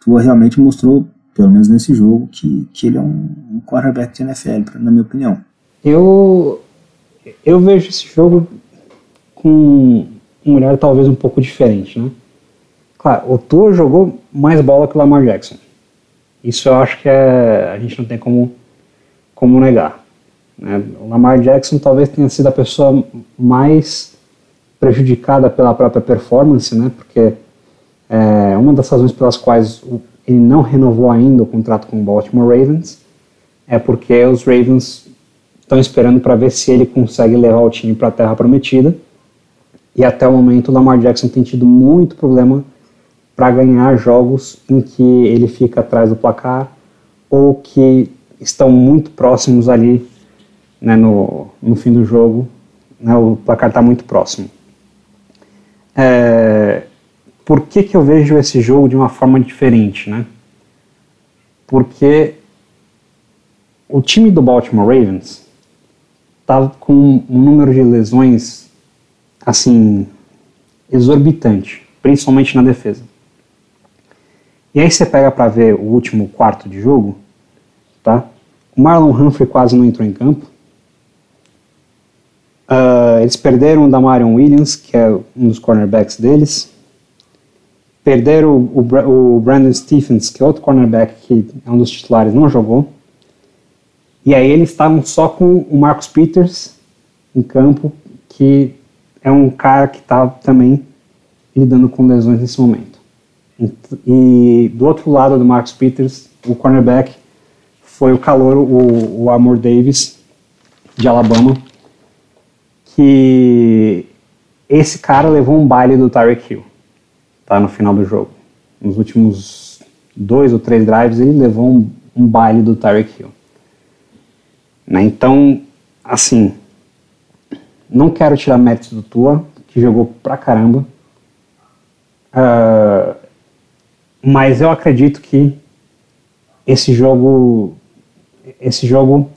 Tua realmente mostrou, pelo menos nesse jogo, que, que ele é um, um quarterback de NFL, na minha opinião.
Eu eu vejo esse jogo com um olhar talvez um pouco diferente, né? Claro, o Tua jogou mais bola que o Lamar Jackson. Isso eu acho que é, a gente não tem como, como negar. Né? O Lamar Jackson talvez tenha sido a pessoa mais prejudicada pela própria performance, né? Porque é, uma das razões pelas quais ele não renovou ainda o contrato com o Baltimore Ravens é porque os Ravens estão esperando para ver se ele consegue levar o time para a Terra Prometida. E até o momento o Lamar Jackson tem tido muito problema para ganhar jogos em que ele fica atrás do placar ou que estão muito próximos ali né, no, no fim do jogo. Né, o placar está muito próximo. É, por que, que eu vejo esse jogo de uma forma diferente? Né? Porque o time do Baltimore Ravens estava com um número de lesões assim exorbitante, principalmente na defesa. E aí você pega para ver o último quarto de jogo, tá? O Marlon Humphrey quase não entrou em campo. Uh, eles perderam o Damarion Williams, que é um dos cornerbacks deles. Perderam o, o, o Brandon Stephens, que é outro cornerback que é um dos titulares, não jogou. E aí eles estavam só com o Marcus Peters em campo, que é um cara que está também lidando com lesões nesse momento. E do outro lado do Marcus Peters, o cornerback foi o calor, o, o Amor Davis, de Alabama, que esse cara levou um baile do Tyreek Hill, tá, no final do jogo. Nos últimos dois ou três drives, ele levou um, um baile do Tyreek Hill. Né? Então, assim, não quero tirar méritos do Tua, que jogou pra caramba, uh, mas eu acredito que esse jogo, esse jogo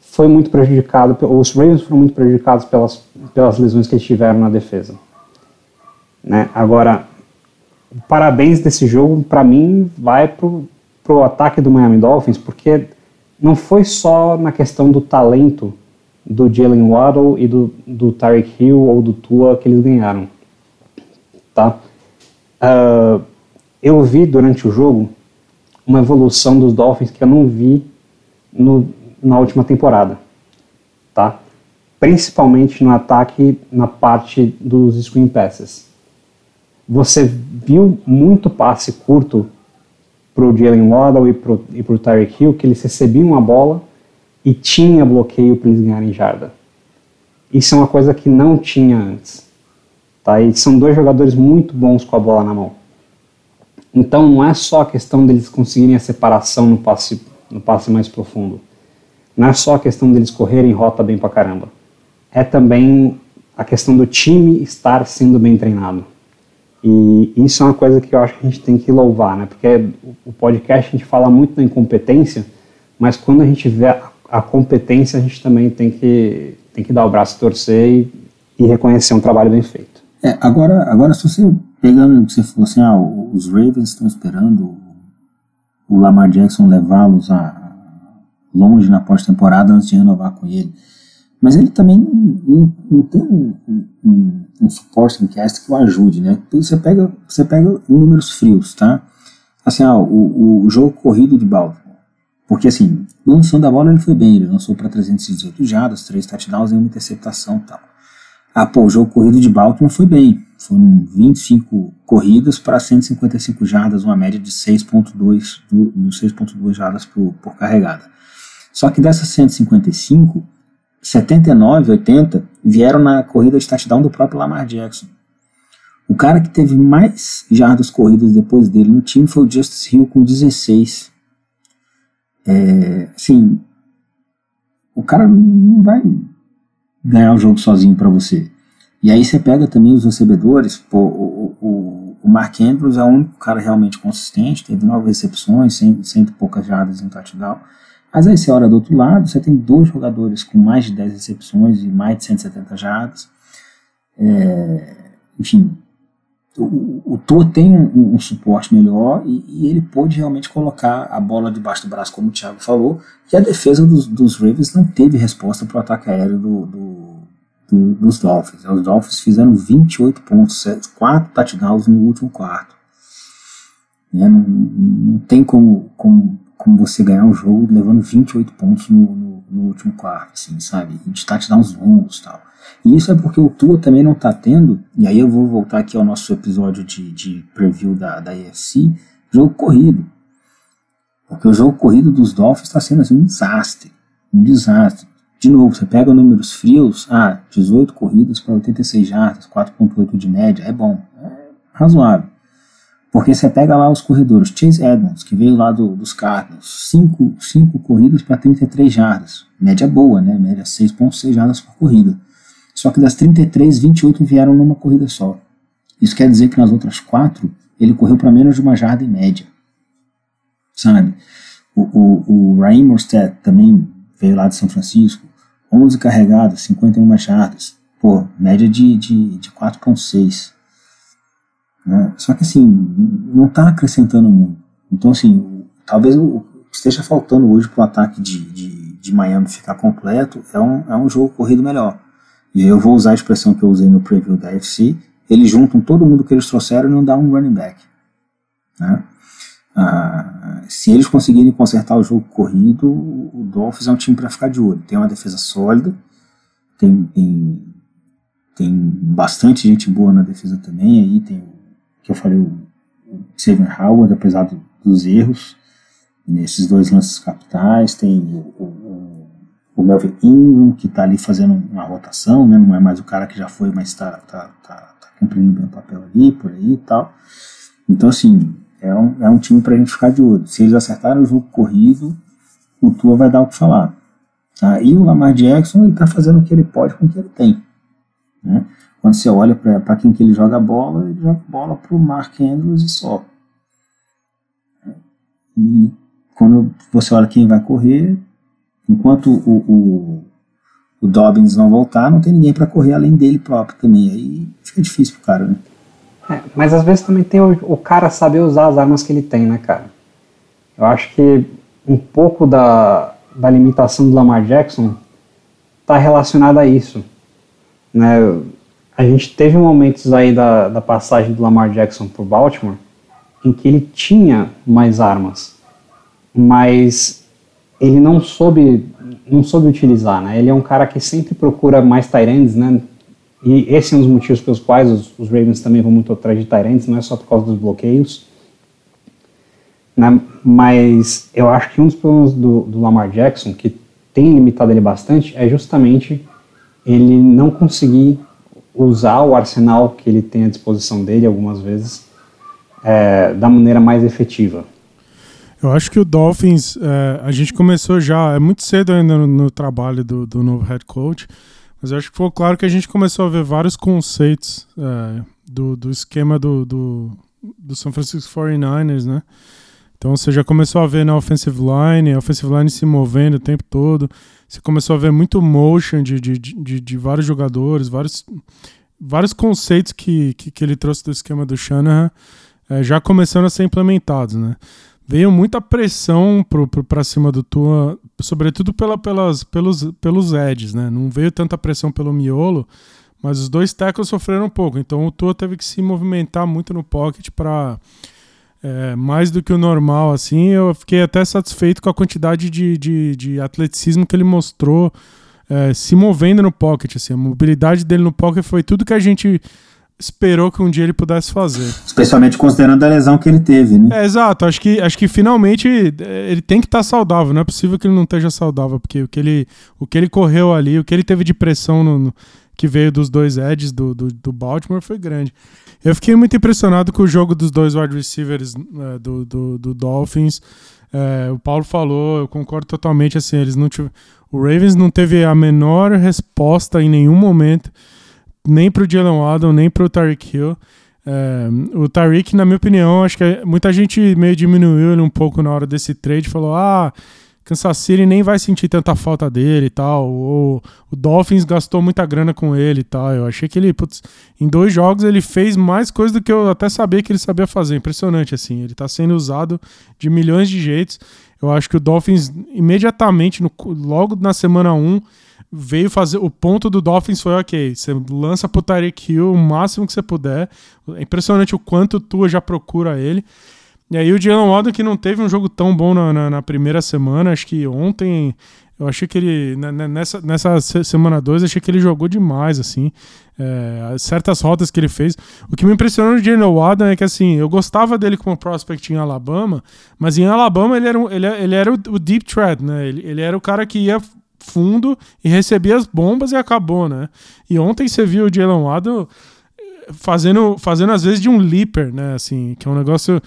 foi muito prejudicado, os Ravens foram muito prejudicados pelas, pelas lesões que eles tiveram na defesa. Né? Agora, parabéns desse jogo, para mim, vai pro, pro ataque do Miami Dolphins, porque não foi só na questão do talento do Jalen Waddle e do, do Tyreek Hill ou do Tua que eles ganharam. Tá? Uh, eu vi durante o jogo uma evolução dos Dolphins que eu não vi no, na última temporada. Tá? Principalmente no ataque, na parte dos screen passes. Você viu muito passe curto para o Jalen Waddle e para o Tyreek Hill, que eles recebiam a bola e tinha bloqueio para eles ganharem jarda. Isso é uma coisa que não tinha antes. Tá? E são dois jogadores muito bons com a bola na mão. Então não é só a questão deles conseguirem a separação no passe, no passe mais profundo. Não é só a questão deles correrem rota bem pra caramba. É também a questão do time estar sendo bem treinado. E isso é uma coisa que eu acho que a gente tem que louvar, né? Porque o podcast a gente fala muito da incompetência, mas quando a gente vê a, competência, a gente também tem que, tem que dar o braço torcer e, e reconhecer um trabalho bem feito.
É, agora, agora se você pegando você falou assim, ah, os Ravens estão esperando o Lamar Jackson levá-los a longe na pós-temporada antes de renovar com ele. Mas ele também não, não tem um, um, um supporting cast que o ajude, né? Então você pega, você pega números frios, tá? Assim, ah, o, o jogo corrido de Baltimore. Porque assim, lançando a bola ele foi bem, ele lançou para 318 jardas, 3 touchdowns e uma interceptação tal. Ah, pô, o jogo corrido de Baltimore foi bem. Foram 25 corridas para 155 jardas, uma média de 6.2 6.2 jardas por, por carregada. Só que dessas 155, 79, 80 vieram na corrida de touchdown do próprio Lamar Jackson. O cara que teve mais jardas corridas depois dele no time foi o Justice Hill com 16. É, assim, o cara não vai ganhar o jogo sozinho para você. E aí você pega também os recebedores, pô, o, o, o Mark Andrews é o único cara realmente consistente, teve nove recepções, cento, e poucas jardas em touchdown. Mas aí você olha do outro lado, você tem dois jogadores com mais de 10 recepções e mais de 170 jardas. É, enfim, o, o Tua tem um, um suporte melhor e, e, ele pôde realmente colocar a bola debaixo do braço, como o Thiago falou, e a defesa dos, dos Ravens não teve resposta para o ataque aéreo do, do, do, dos Dolphins. Os Dolphins fizeram 28 pontos, 4 touchdowns no último quarto. É, não, não, tem como, como como você ganhar um jogo levando 28 pontos no, no, no último quarto, assim, sabe? E de touchdowns longos e tal. E isso é porque o Tua também não tá tendo, e aí eu vou voltar aqui ao nosso episódio de, de preview da, da EFC, jogo corrido. Porque o jogo corrido dos Dolphins está sendo assim um desastre. Um desastre. De novo, você pega números frios, ah, 18 corridas para 86 jardas, 4.8 de média, é bom, é razoável. Porque você pega lá os corredores, Chase Edmonds, que veio lá do, dos Cardinals, 5 cinco, corridas para 33 jardas, média boa, né? Média 6,6 jardas por corrida. Só que das 33, 28 vieram numa corrida só. Isso quer dizer que nas outras quatro, ele correu para menos de uma jarda em média. Sabe? O, o, o Raheem Mostert também veio lá de São Francisco, 11 carregados, 51 jardas. Pô, média de, de, de 4,6. Né? Só que assim, não está acrescentando muito. Então, assim, talvez o que esteja faltando hoje para o ataque de, de, de, Miami ficar completo é um, é um jogo corrido melhor. E eu vou usar a expressão que eu usei no preview da FC. Eles juntam todo mundo que eles trouxeram e não dá um running back. Né? Ah, se eles conseguirem consertar o jogo corrido, o Dolphins é um time para ficar de olho. Tem uma defesa sólida, tem, tem, tem bastante gente boa na defesa também. Aí tem que eu falei, o, o Xavier Howard, apesar do, dos erros, nesses dois lances capitais, tem o, o, o Melvin Ingram, que está ali fazendo uma rotação, né? não é mais o cara que já foi, mas está tá, tá, tá cumprindo bem o papel ali, por aí e tal. Então, assim, é um, é um time para a gente ficar de olho. Se eles acertarem o jogo corrido, o Tua vai dar o que falar. Tá? E o Lamar Jackson, ele está fazendo o que ele pode com o que ele tem. Né? Quando você olha para quem que ele joga a bola, ele joga bola para o Mark Andrews e só. E quando você olha quem vai correr, enquanto o, o, o Dobbins não voltar, não tem ninguém para correr além dele próprio também. Aí fica difícil pro cara, né?
É, mas às vezes também tem o, o, cara saber usar as armas que ele tem, né, cara? Eu acho que um pouco da, da limitação do Lamar Jackson está relacionada a isso. Né? A gente teve momentos aí da, da passagem do Lamar Jackson por Baltimore em que ele tinha mais armas, mas ele não soube não soube utilizar, né? Ele é um cara que sempre procura mais tight né? E esse é um dos motivos pelos quais os, os Ravens também vão muito atrás de tight não é só por causa dos bloqueios. Né? Mas eu acho que um dos problemas do, do Lamar Jackson, que tem limitado ele bastante, é justamente ele não conseguir usar o arsenal que ele tem à disposição dele algumas vezes é, da maneira mais efetiva.
Eu acho que o Dolphins, é, a gente começou já, é muito cedo ainda no, no trabalho do, do, novo head coach, mas acho que ficou claro que a gente começou a ver vários conceitos é, do, do esquema do, do, do San Francisco 49ers, né? Então você já começou a ver na offensive line, a offensive line se movendo o tempo todo. Você começou a ver muito motion de, de, de, de vários jogadores, vários, vários conceitos que, que, que, ele trouxe do esquema do Shanahan é, já começando a ser implementados, né? Veio muita pressão para cima do Tua, sobretudo pela, pelas, pelos, pelos edges, né? Não veio tanta pressão pelo miolo, mas os dois tackles sofreram um pouco. Então o Tua teve que se movimentar muito no pocket para é, mais do que o normal, assim. Eu fiquei até satisfeito com a quantidade de, de, de atleticismo que ele mostrou é, se movendo no pocket. Assim, a mobilidade dele no pocket foi tudo que a gente esperou que um dia ele pudesse fazer.
Especialmente considerando a lesão que ele teve, né?
É, exato. Acho que, acho que finalmente é, ele tem que estar tá saudável. Não é possível que ele não esteja saudável, porque o que ele, o que ele correu ali, o que ele teve de pressão no, no que veio dos dois edges do, do, do, Baltimore foi grande. Eu fiquei muito impressionado com o jogo dos dois wide receivers é, do, do, do, Dolphins. É, o Paulo falou, eu concordo totalmente. Assim, eles não tiv... O Ravens não teve a menor resposta em nenhum momento, nem para o Jalen Waddle, nem para o Tyreek Hill. É, o Tyreek, na minha opinião, acho que muita gente meio diminuiu ele um pouco na hora desse trade. Falou, ah Kansas City nem vai sentir tanta falta dele e tal. O, o Dolphins gastou muita grana com ele e tal. Eu achei que ele, putz, em dois jogos ele fez mais coisa do que eu até sabia que ele sabia fazer. Impressionante, assim. Ele tá sendo usado de milhões de jeitos. Eu acho que o Dolphins, imediatamente, no, logo na semana 1, veio fazer. O ponto do Dolphins foi: ok, você lança pro Tyreek Hill o máximo que você puder. É impressionante o quanto tu já procura ele. E aí o Jalen Waddle que não teve um jogo tão bom na, na, na, primeira semana, acho que ontem eu achei que ele, nessa, nessa semana 2, achei que ele jogou demais, assim, é, certas rotas que ele fez. O que me impressionou no Jalen Waddle é que, assim, eu gostava dele como prospect em Alabama, mas em Alabama ele era, ele, ele era o, o deep threat, né, ele, ele era o cara que ia fundo e recebia as bombas e acabou, né. E ontem você viu o Jalen Waddle fazendo, fazendo às vezes de um leaper, né? Assim, que é um negócio.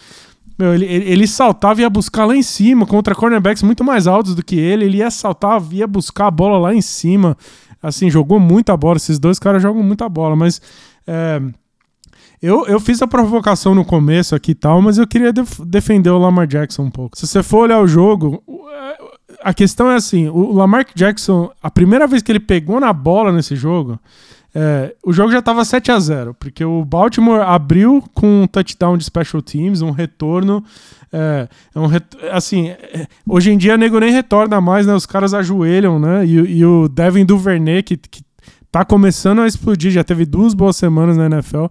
Meu, ele, ele, saltava e ia buscar lá em cima contra cornerbacks muito mais altos do que ele. Ele ia saltar, ia buscar a bola lá em cima. Assim, jogou muita bola. Esses dois caras jogam muita bola, mas. É, eu, eu fiz a provocação no começo aqui e tal, mas eu queria def defender o Lamar Jackson um pouco. Se você for olhar o jogo, a questão é assim: o Lamar Jackson, a primeira vez que ele pegou na bola nesse jogo, é, o jogo já estava 7 a 0 porque o Baltimore abriu com um touchdown de special teams, um retorno. É, é um ret assim, é, hoje em dia nego nem retorna mais, né? Os caras ajoelham, né? E, e o Devin Duvernay, que, que tá começando a explodir, já teve duas boas semanas na NFL,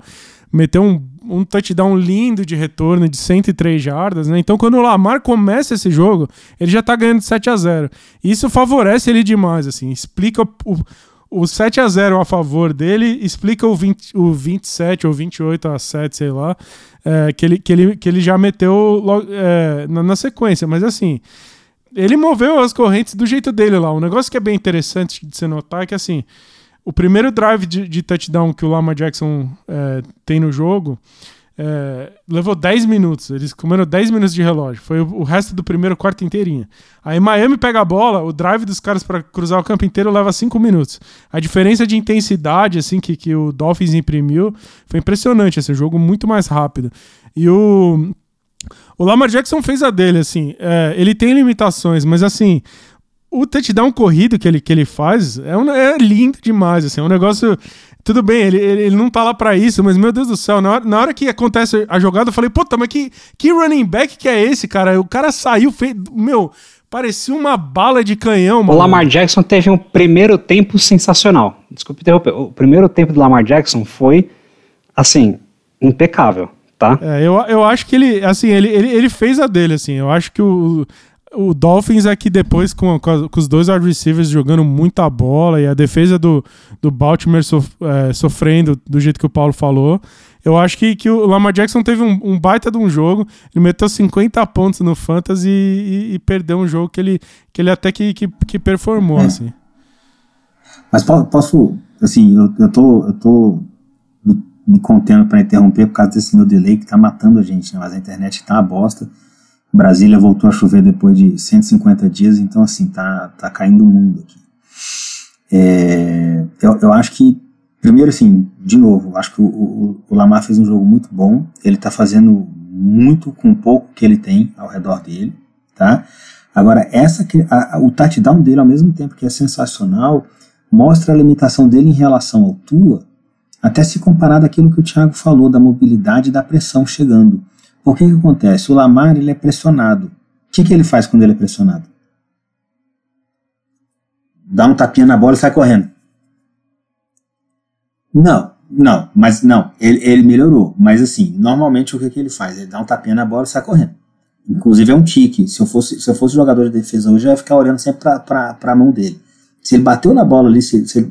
meteu um, um touchdown lindo de retorno de 103 jardas, né? Então quando o Lamar começa esse jogo, ele já tá ganhando 7 a 0 Isso favorece ele demais, assim, explica o o 7 a 0 a favor dele explica o, 20, o 27 ou 28 a 7, sei lá, é, que, ele, que, ele, que ele já meteu logo, é, na, na, sequência. Mas assim, ele moveu as correntes do jeito dele lá. Um negócio que é bem interessante de se notar é que assim, o primeiro drive de, de touchdown que o Lama Jackson é, tem no jogo é, levou 10 minutos. Eles comeram 10 minutos de relógio. Foi o, o, resto do primeiro quarto inteirinho. Aí Miami pega a bola, o drive dos caras para cruzar o campo inteiro leva 5 minutos. A diferença de intensidade assim que, que o Dolphins imprimiu foi impressionante. Esse jogo muito mais rápido. E o. O Lamar Jackson fez a dele, assim. É, ele tem limitações, mas assim o touchdown corrido que ele, que ele faz é, um, é lindo demais, assim, é um negócio tudo bem, ele, ele não tá lá para isso, mas meu Deus do céu, na hora, na hora que acontece a jogada, eu falei, puta, mas que, que running back que é esse, cara? O cara saiu, fez, meu, parecia uma bala de canhão,
mano. O Lamar Jackson teve um primeiro tempo sensacional. Desculpe interromper. O primeiro tempo do Lamar Jackson foi, assim, impecável, tá?
É, eu, eu acho que ele, assim, ele, ele, ele fez a dele, assim. Eu acho que o, o Dolphins aqui depois com, com, os dois wide receivers jogando muita bola e a defesa do, do Baltimore sof, é, sofrendo do jeito que o Paulo falou. Eu acho que, que o Lamar Jackson teve um, um baita de um jogo. Ele meteu 50 pontos no Fantasy e, e, e perdeu um jogo que ele, que ele até que, que, que performou, é. assim.
Mas posso, assim, eu, eu tô, eu tô me, me contendo para interromper por causa desse meu delay que tá matando a gente, né? Mas a internet tá uma bosta. Brasília voltou a chover depois de 150 dias, então assim, tá, tá caindo o mundo aqui. É, eu, eu acho que, primeiro assim, de novo, acho que o, o, o Lamar fez um jogo muito bom, ele tá fazendo muito com o pouco que ele tem ao redor dele, tá? Agora, essa a, a, o touchdown dele, ao mesmo tempo que é sensacional, mostra a limitação dele em relação ao Tua, até se comparar daquilo que o Thiago falou, da mobilidade e da pressão chegando. O que, que acontece? O Lamar ele é pressionado. O que, que ele faz quando ele é pressionado? Dá um tapinha na bola e sai correndo. Não, não, mas não, ele, ele melhorou. Mas assim, normalmente o que, que ele faz? Ele dá um tapinha na bola e sai correndo. Inclusive é um tique. Se eu fosse, se eu fosse jogador de defesa hoje, eu ia ficar olhando sempre para a mão dele. Se ele bateu na bola ali, se, se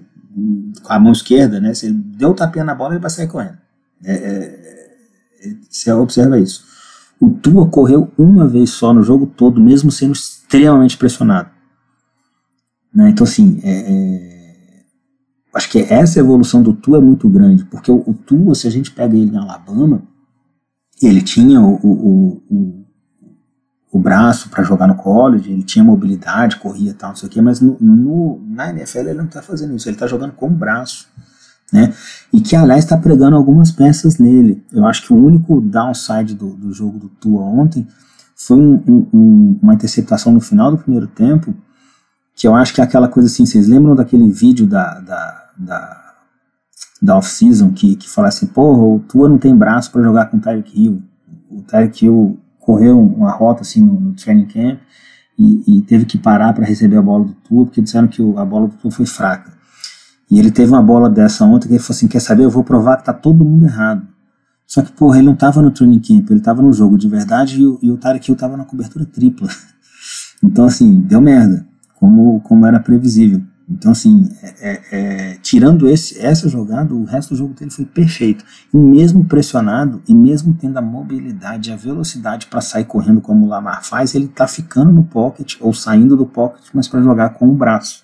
com a mão esquerda, né? Se ele deu um tapinha na bola, ele vai sair correndo. É, é, você observa isso. O Tua correu uma vez só no jogo todo, mesmo sendo extremamente pressionado. Né? Então, assim, é, é, acho que essa evolução do Tua é muito grande, porque o, o Tua, se a gente pega ele em Alabama, ele tinha o, o, o, o braço para jogar no college, ele tinha mobilidade, corria e tal, não sei o quê, mas no, no, na NFL ele não está fazendo isso, ele está jogando com o braço né? E que, aliás, está pregando algumas peças nele. Eu acho que o único downside do, do jogo do Tua ontem foi um, um, uma interceptação no final do primeiro tempo, que eu acho que é aquela coisa assim, vocês lembram daquele vídeo da, da, da, da off-season que, que fala assim, porra, o Tua não tem braço para jogar com o Tyreek Hill. O Tyreek Hill correu uma rota assim no, no training camp e, e teve que parar para receber a bola do Tua, porque disseram que a bola do Tua foi fraca. E ele teve uma bola dessa ontem que ele falou assim: quer saber? Eu vou provar que tá todo mundo errado. Só que, porra, ele não tava no training camp, ele tava no jogo de verdade e o, e o Tarek Hill tava na cobertura tripla. Então, assim, deu merda, como, como era previsível. Então, assim, é, é, é, tirando esse, essa jogada, o resto do jogo dele foi perfeito. E mesmo pressionado, e mesmo tendo a mobilidade, a velocidade para sair correndo como o Lamar faz, ele tá ficando no pocket, ou saindo do pocket, mas para jogar com o braço.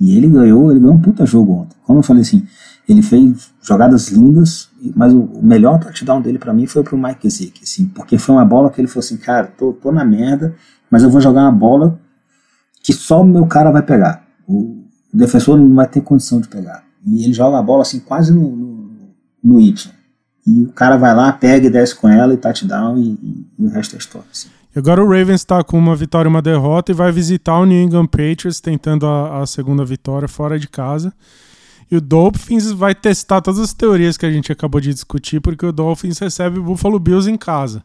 E ele ganhou, ele ganhou um puta jogo ontem. Como eu falei assim, Ele fez jogadas lindas, mas o, melhor touchdown dele para mim foi pro Mike Zick, assim, porque foi uma bola que ele falou assim, cara, tô, tô na merda, mas eu vou jogar uma bola que só o meu cara vai pegar. O, o defensor não vai ter condição de pegar. E ele joga a bola assim quase no, no, no Y. E o cara vai lá, pega e desce com ela e touchdown e, e, e o resto é história. Assim.
Agora o Ravens está com uma vitória e uma derrota e vai visitar o New England Patriots tentando a, a, segunda vitória fora de casa. E o Dolphins vai testar todas as teorias que a gente acabou de discutir, porque o Dolphins recebe o Buffalo Bills em casa.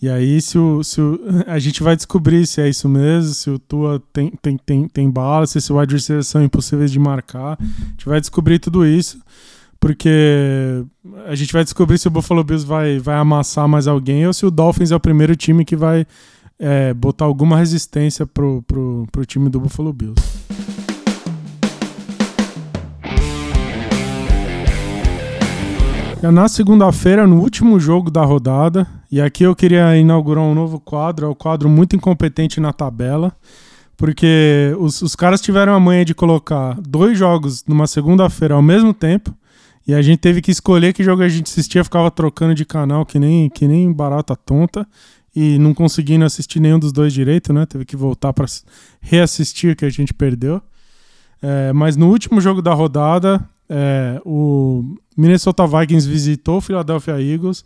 E aí, se o, se o, a gente vai descobrir se é isso mesmo, se o Tua tem, tem, tem, tem bala, se os wide receivers são impossíveis de marcar. A gente vai descobrir tudo isso, porque a gente vai descobrir se o Buffalo Bills vai, vai amassar mais alguém ou se o Dolphins é o primeiro time que vai é, botar alguma resistência pro, pro, pro time do Buffalo Bills. Na segunda-feira, no último jogo da rodada, e aqui eu queria inaugurar um novo quadro, é um quadro muito incompetente na tabela, porque os, os caras tiveram a manha de colocar dois jogos numa segunda-feira ao mesmo tempo, e a gente teve que escolher que jogo a gente assistia, ficava trocando de canal que nem, que nem barata tonta, e não conseguindo assistir nenhum dos dois direito, né? Teve que voltar para reassistir que a gente perdeu. É, mas no último jogo da rodada, é, o Minnesota Vikings visitou o Philadelphia Eagles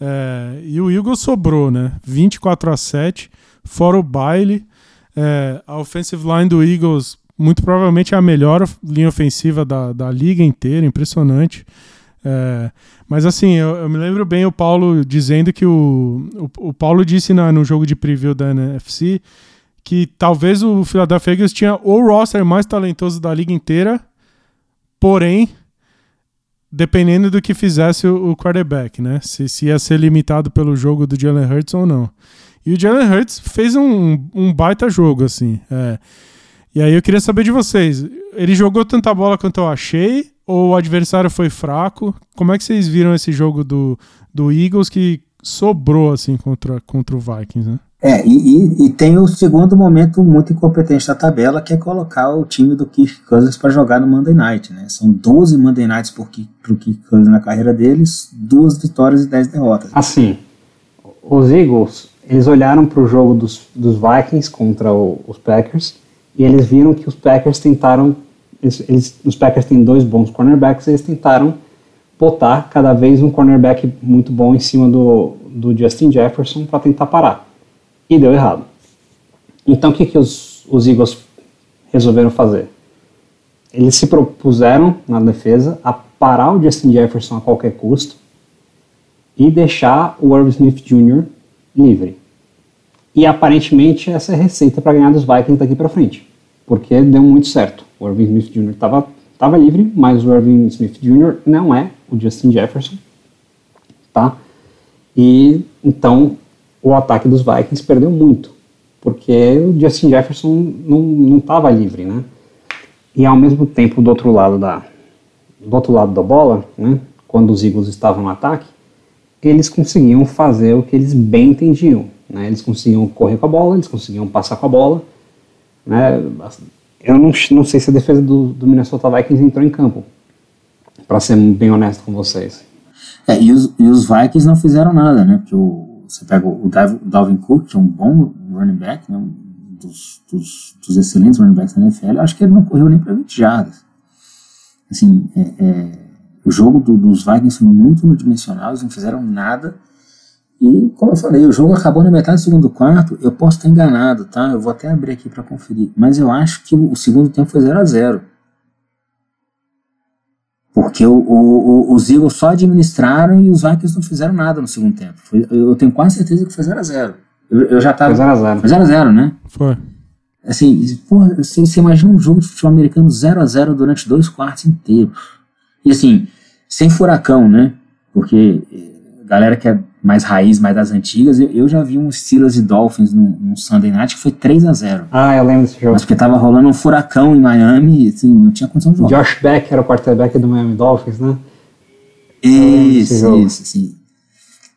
é, e o Eagles sobrou, né? 24 a 7, fora o baile. É, a offensive line do Eagles, muito provavelmente, é a melhor linha ofensiva da, da liga inteira, impressionante. É, mas assim, eu, eu, me lembro bem o Paulo dizendo que o, o, o Paulo disse na, no jogo de preview da NFC que talvez o Philadelphia Eagles tinha o roster mais talentoso da liga inteira Porém, dependendo do que fizesse o, o quarterback, né? Se, se, ia ser limitado pelo jogo do Jalen Hurts ou não. E o Jalen Hurts fez um, um baita jogo, assim. É. E aí eu queria saber de vocês. Ele jogou tanta bola quanto eu achei? Ou o adversário foi fraco? Como é que vocês viram esse jogo do, do Eagles que sobrou assim contra, contra o Vikings, né?
É, e, e, e, tem o segundo momento muito incompetente da tabela, que é colocar o time do Kirk Cousins para jogar no Monday Night. Né? São 12 Monday Nights para o Kirk Cousins na carreira deles, duas vitórias e 10 derrotas.
Assim, os Eagles, eles olharam para o jogo dos, dos Vikings contra o, os Packers e eles viram que os Packers tentaram, eles, os Packers têm dois bons cornerbacks, eles tentaram botar cada vez um cornerback muito bom em cima do, do Justin Jefferson para tentar parar e deu errado. Então o que, que os, os Eagles resolveram fazer? Eles se propuseram na defesa a parar o Justin Jefferson a qualquer custo e deixar o Irv Smith Jr. livre. E aparentemente essa é a receita para ganhar dos Vikings daqui para frente, porque deu muito certo. O Irving Smith Jr. estava tava livre, mas o Irving Smith Jr. não é o Justin Jefferson, tá? E então o ataque dos Vikings perdeu muito, porque o Justin Jefferson não estava livre, né? E ao mesmo tempo, do outro lado da, do outro lado da bola, né, quando os Eagles estavam no ataque, eles conseguiam fazer o que eles bem entendiam. Né? Eles conseguiam correr com a bola, eles conseguiam passar com a bola. Né? Eu não, não sei se a defesa do, do Minnesota Vikings entrou em campo, para ser bem honesto com vocês.
É, e, os, e os Vikings não fizeram nada, né? Porque o, você pega o Dalvin Cook, que é um bom running back, né, um dos, dos, dos excelentes running backs da NFL, acho que ele não correu nem para 20 jardas. Assim, é, é, o jogo do, dos Vikings foi muito unidimensional, eles não fizeram nada. E, como eu falei, o jogo acabou na metade do segundo quarto. Eu posso estar enganado, tá? Eu vou até abrir aqui para conferir. Mas eu acho que o, o segundo tempo foi 0 a 0 porque o, o, os Eagles só administraram e os Vikings não fizeram nada no segundo tempo. Foi, eu tenho quase certeza que foi 0x0. Eu, eu, já tava.
Foi 0x0.
Foi 0x0, né?
Foi.
Assim, porra, você, você imagina um jogo de futebol americano 0x0 durante dois quartos inteiros. E assim, sem furacão, né? Porque a galera que é mais raiz, mais das antigas, eu, eu já vi um Steelers e Dolphins no, no Sunday Night que foi 3 a 0
Ah, eu lembro desse jogo.
Mas porque tava rolando um furacão em Miami, assim, não tinha condição de jogar.
Josh Beck era o quarterback do Miami Dolphins, né?
Isso, isso, assim.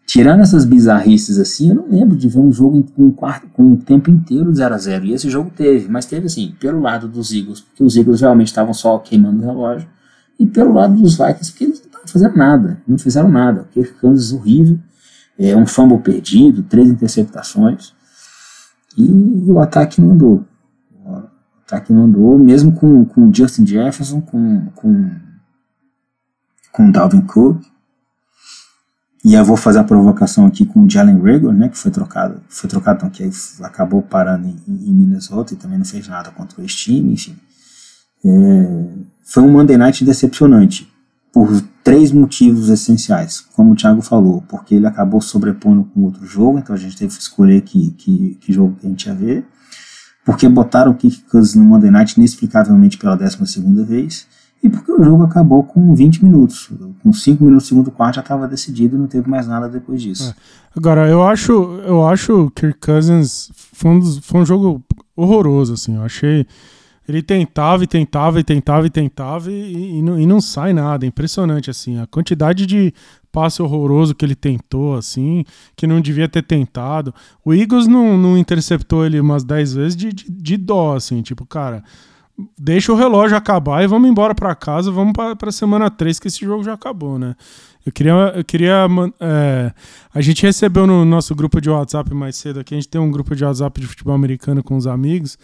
Tirando essas bizarrices assim, eu não lembro de ver um jogo com um, quarto, com um tempo inteiro 0 a 0 E esse jogo teve, mas teve assim, pelo lado dos Eagles, porque os Eagles realmente estavam só queimando o relógio. e pelo lado dos Vikings, porque eles não estavam fazendo nada, não fizeram nada. O Kirk Cousins horrível, é, um fumble perdido, três interceptações, e o ataque não andou. O ataque não andou, mesmo com, com Justin Jefferson, com, com, com Dalvin Cook, e eu vou fazer a provocação aqui com o Jalen Rager, né, que foi trocado, foi trocado, então, que acabou parando em, em, Minnesota e também não fez nada contra o ex-time, enfim. É, foi um Monday Night decepcionante, por três motivos essenciais, como o Thiago falou, porque ele acabou sobrepondo com outro jogo, então a gente teve que escolher que, que, que jogo que a gente ia ver, porque botaram o Kick no Monday Night inexplicavelmente pela décima segunda vez, e porque o jogo acabou com 20 minutos. Com 5 minutos do segundo quarto já estava decidido e não teve mais nada depois disso. É.
Agora, eu acho, eu acho que Kirk Cousins foi um, foi um jogo horroroso, assim. Eu achei. Ele tentava e tentava e tentava e tentava e, e, não, e não sai nada. Impressionante, assim. A quantidade de passe horroroso que ele tentou, assim, que não devia ter tentado. O Eagles não, não interceptou ele umas 10 vezes de, de, de dó, assim. Tipo, cara deixa o relógio acabar e vamos embora para casa, vamos para semana 3, que esse jogo já acabou, né? Eu queria. Eu queria é, a gente recebeu no nosso grupo de WhatsApp mais cedo aqui, a gente tem um grupo de WhatsApp de futebol americano com os amigos.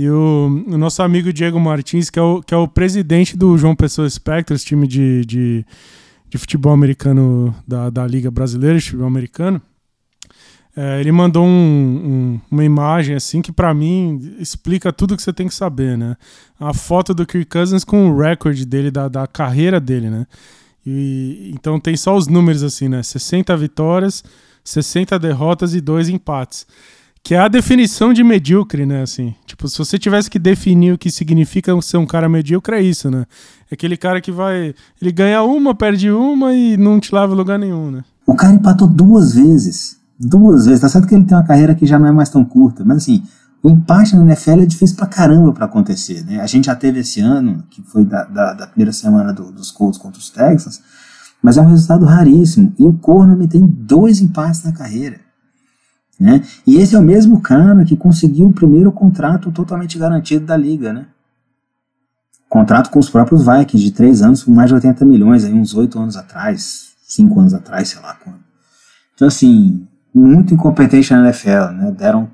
E o, o nosso amigo Diego Martins, que é o, que é o presidente do João Pessoa Spectros, time de, de, de futebol americano da, da Liga Brasileira de Futebol Americano, é, ele mandou um, um, uma imagem assim que para mim explica tudo que você tem que saber, né? A foto do Kirk Cousins com o recorde dele da, da carreira dele, né? E, então tem só os números assim, né? 60 vitórias, 60 derrotas e dois empates. Que é a definição de medíocre, né? Assim, tipo, se você tivesse que definir o que significa ser um cara medíocre, é isso, né? É aquele cara que vai. Ele ganha uma, perde uma e não te leva a lugar nenhum, né?
O cara empatou duas vezes duas vezes. Tá certo que ele tem uma carreira que já não é mais tão curta, mas assim, o empate na NFL é difícil pra caramba para acontecer, né? A gente já teve esse ano, que foi da, da, da primeira semana do, dos Colts contra os Texans, mas é um resultado raríssimo. E o Cornman tem dois empates na carreira. Né? E esse é o mesmo cara que conseguiu o primeiro contrato totalmente garantido da liga, né? Contrato com os próprios Vikings de três anos por mais de 80 milhões, aí uns oito anos atrás, cinco anos atrás, sei lá quando. Então, assim, muito incompetente na NFL, né? Deram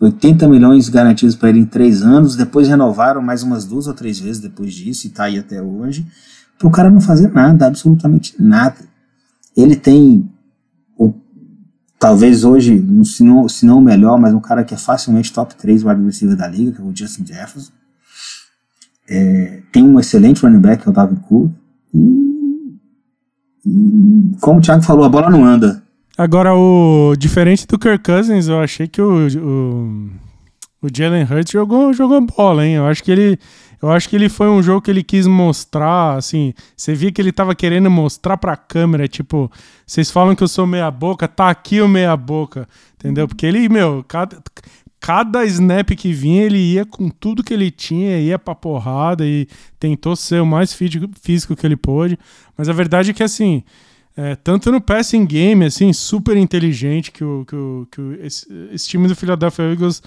80 milhões garantidos para ele em três anos, depois renovaram mais umas duas ou três vezes depois disso, e tá aí até hoje, para o cara não fazer nada, absolutamente nada. Ele tem, talvez hoje, se não, se não o melhor, mas um cara que é facilmente top 3 wide receiver da liga, que é o Justin Jefferson. É, tem um excelente running back, que é o Dalvin Cook. E, e, como o Thiago falou, a bola não anda.
Agora, o diferente do Kirk Cousins, eu achei que o, o, o Jalen Hurts jogou, jogou bola, hein? Eu acho que ele. Eu acho que ele foi um jogo que ele quis mostrar, assim, você via que ele tava querendo mostrar pra câmera, tipo, vocês falam que eu sou meia boca, tá aqui o meia boca, entendeu? Porque ele, meu, cada, cada snap que vinha, ele ia com tudo que ele tinha, ia pra porrada e tentou ser o mais físico que ele pôde, mas a verdade é que, assim, é, tanto no passing game, assim, super inteligente, que, o, que, o, que o, esse, esse, time do Philadelphia Eagles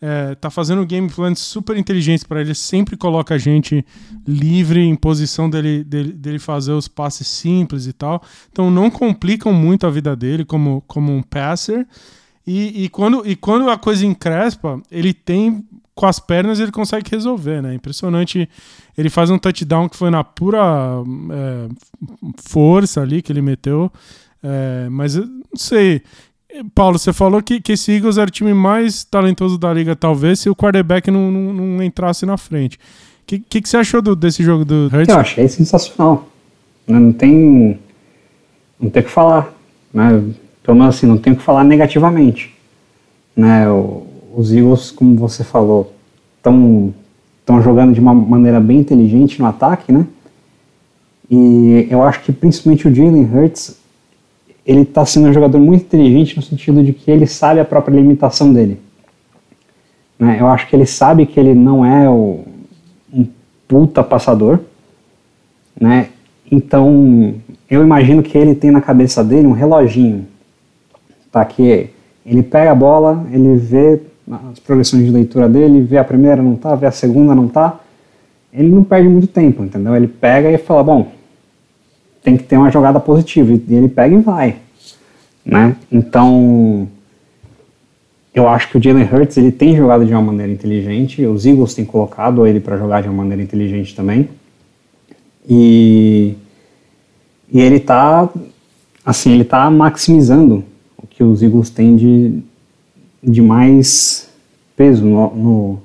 é, tá fazendo game plans super inteligentes para ele, sempre coloca a gente livre em posição dele, dele, dele, fazer os passes simples e tal. Então não complicam muito a vida dele como, como um passer. E, e, quando, e quando a coisa encrespa, ele tem com as pernas ele consegue resolver, né? Impressionante. Ele faz um touchdown que foi na pura é, força ali que ele meteu. É, mas eu não sei. Paulo, você falou que, que esse Eagles era o time mais talentoso da liga, talvez, se o quarterback não, não, não entrasse na frente. O que, que, que, você achou do, desse jogo do Hurts?
Eu achei sensacional. Não tem. Não tem o que falar. Né? Pelo menos assim, não tem o que falar negativamente. Né? O, os Eagles, como você falou, estão jogando de uma maneira bem inteligente no ataque, né? E eu acho que principalmente o Jalen Hurts, ele está sendo um jogador muito inteligente no sentido de que ele sabe a própria limitação dele. Né? Eu acho que ele sabe que ele não é o, um puta passador, né? Então, eu imagino que ele tem na cabeça dele um reloginho, tá? Que ele pega a bola, ele vê as progressões de leitura dele, vê a primeira não tá, vê a segunda não tá, ele não perde muito tempo, entendeu? Ele pega e fala, bom, tem que ter uma jogada positiva, e ele pega e vai, né? Então, eu acho que o Jalen Hurts ele tem jogado de uma maneira inteligente, os Eagles têm colocado ele para jogar de uma maneira inteligente também, e, e ele está assim, ele tá maximizando o que os Eagles têm de, de mais peso no, no,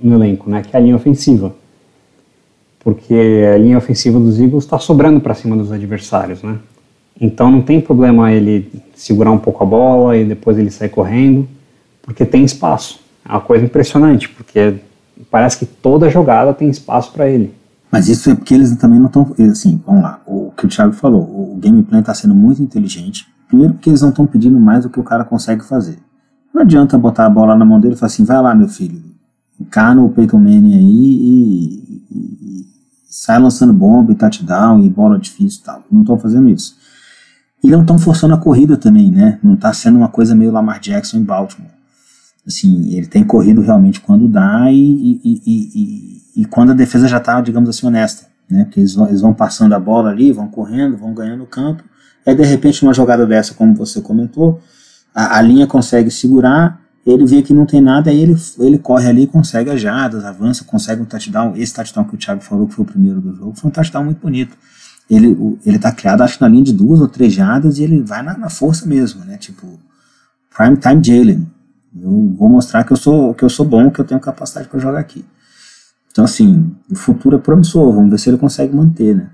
no elenco, né? Que é a linha ofensiva. Porque a linha ofensiva dos Eagles está sobrando para cima dos adversários, né? Então não tem problema ele segurar um pouco a bola e depois ele sair correndo, porque tem espaço. É uma coisa impressionante, porque parece que toda jogada tem espaço para ele.
Mas isso é porque eles também não estão. Assim, vamos lá, o que o Thiago falou, o gameplay está sendo muito inteligente. Primeiro, porque eles não estão pedindo mais do que o cara consegue fazer. Não adianta botar a bola na mão dele e falar assim: vai lá, meu filho, encana o Peyton Manning aí e sai lançando bomba e touchdown e bola difícil e tal. Não estão fazendo isso. E não estão forçando a corrida também, né? Não está sendo uma coisa meio Lamar Jackson em Baltimore. Assim, ele tem corrido realmente quando dá e, e, e, e quando a defesa já está, digamos assim, honesta. Né? Porque eles vão, eles vão passando a bola ali, vão correndo, vão ganhando o campo. Aí, de repente, uma jogada dessa, como você comentou, a, a linha consegue segurar, ele vê que não tem nada, aí ele, ele corre ali, consegue as jadas, avança, consegue um touchdown. Esse touchdown que o Thiago falou que foi o primeiro do jogo, foi um touchdown muito bonito. Ele, ele tá criado, acho na linha de duas ou três jadas, e ele vai na, na força mesmo, né? Tipo, prime time Jalen. Eu vou mostrar que eu sou que eu sou bom, que eu tenho capacidade para jogar aqui. Então assim, o futuro é promissor. Vamos ver se ele consegue manter, né?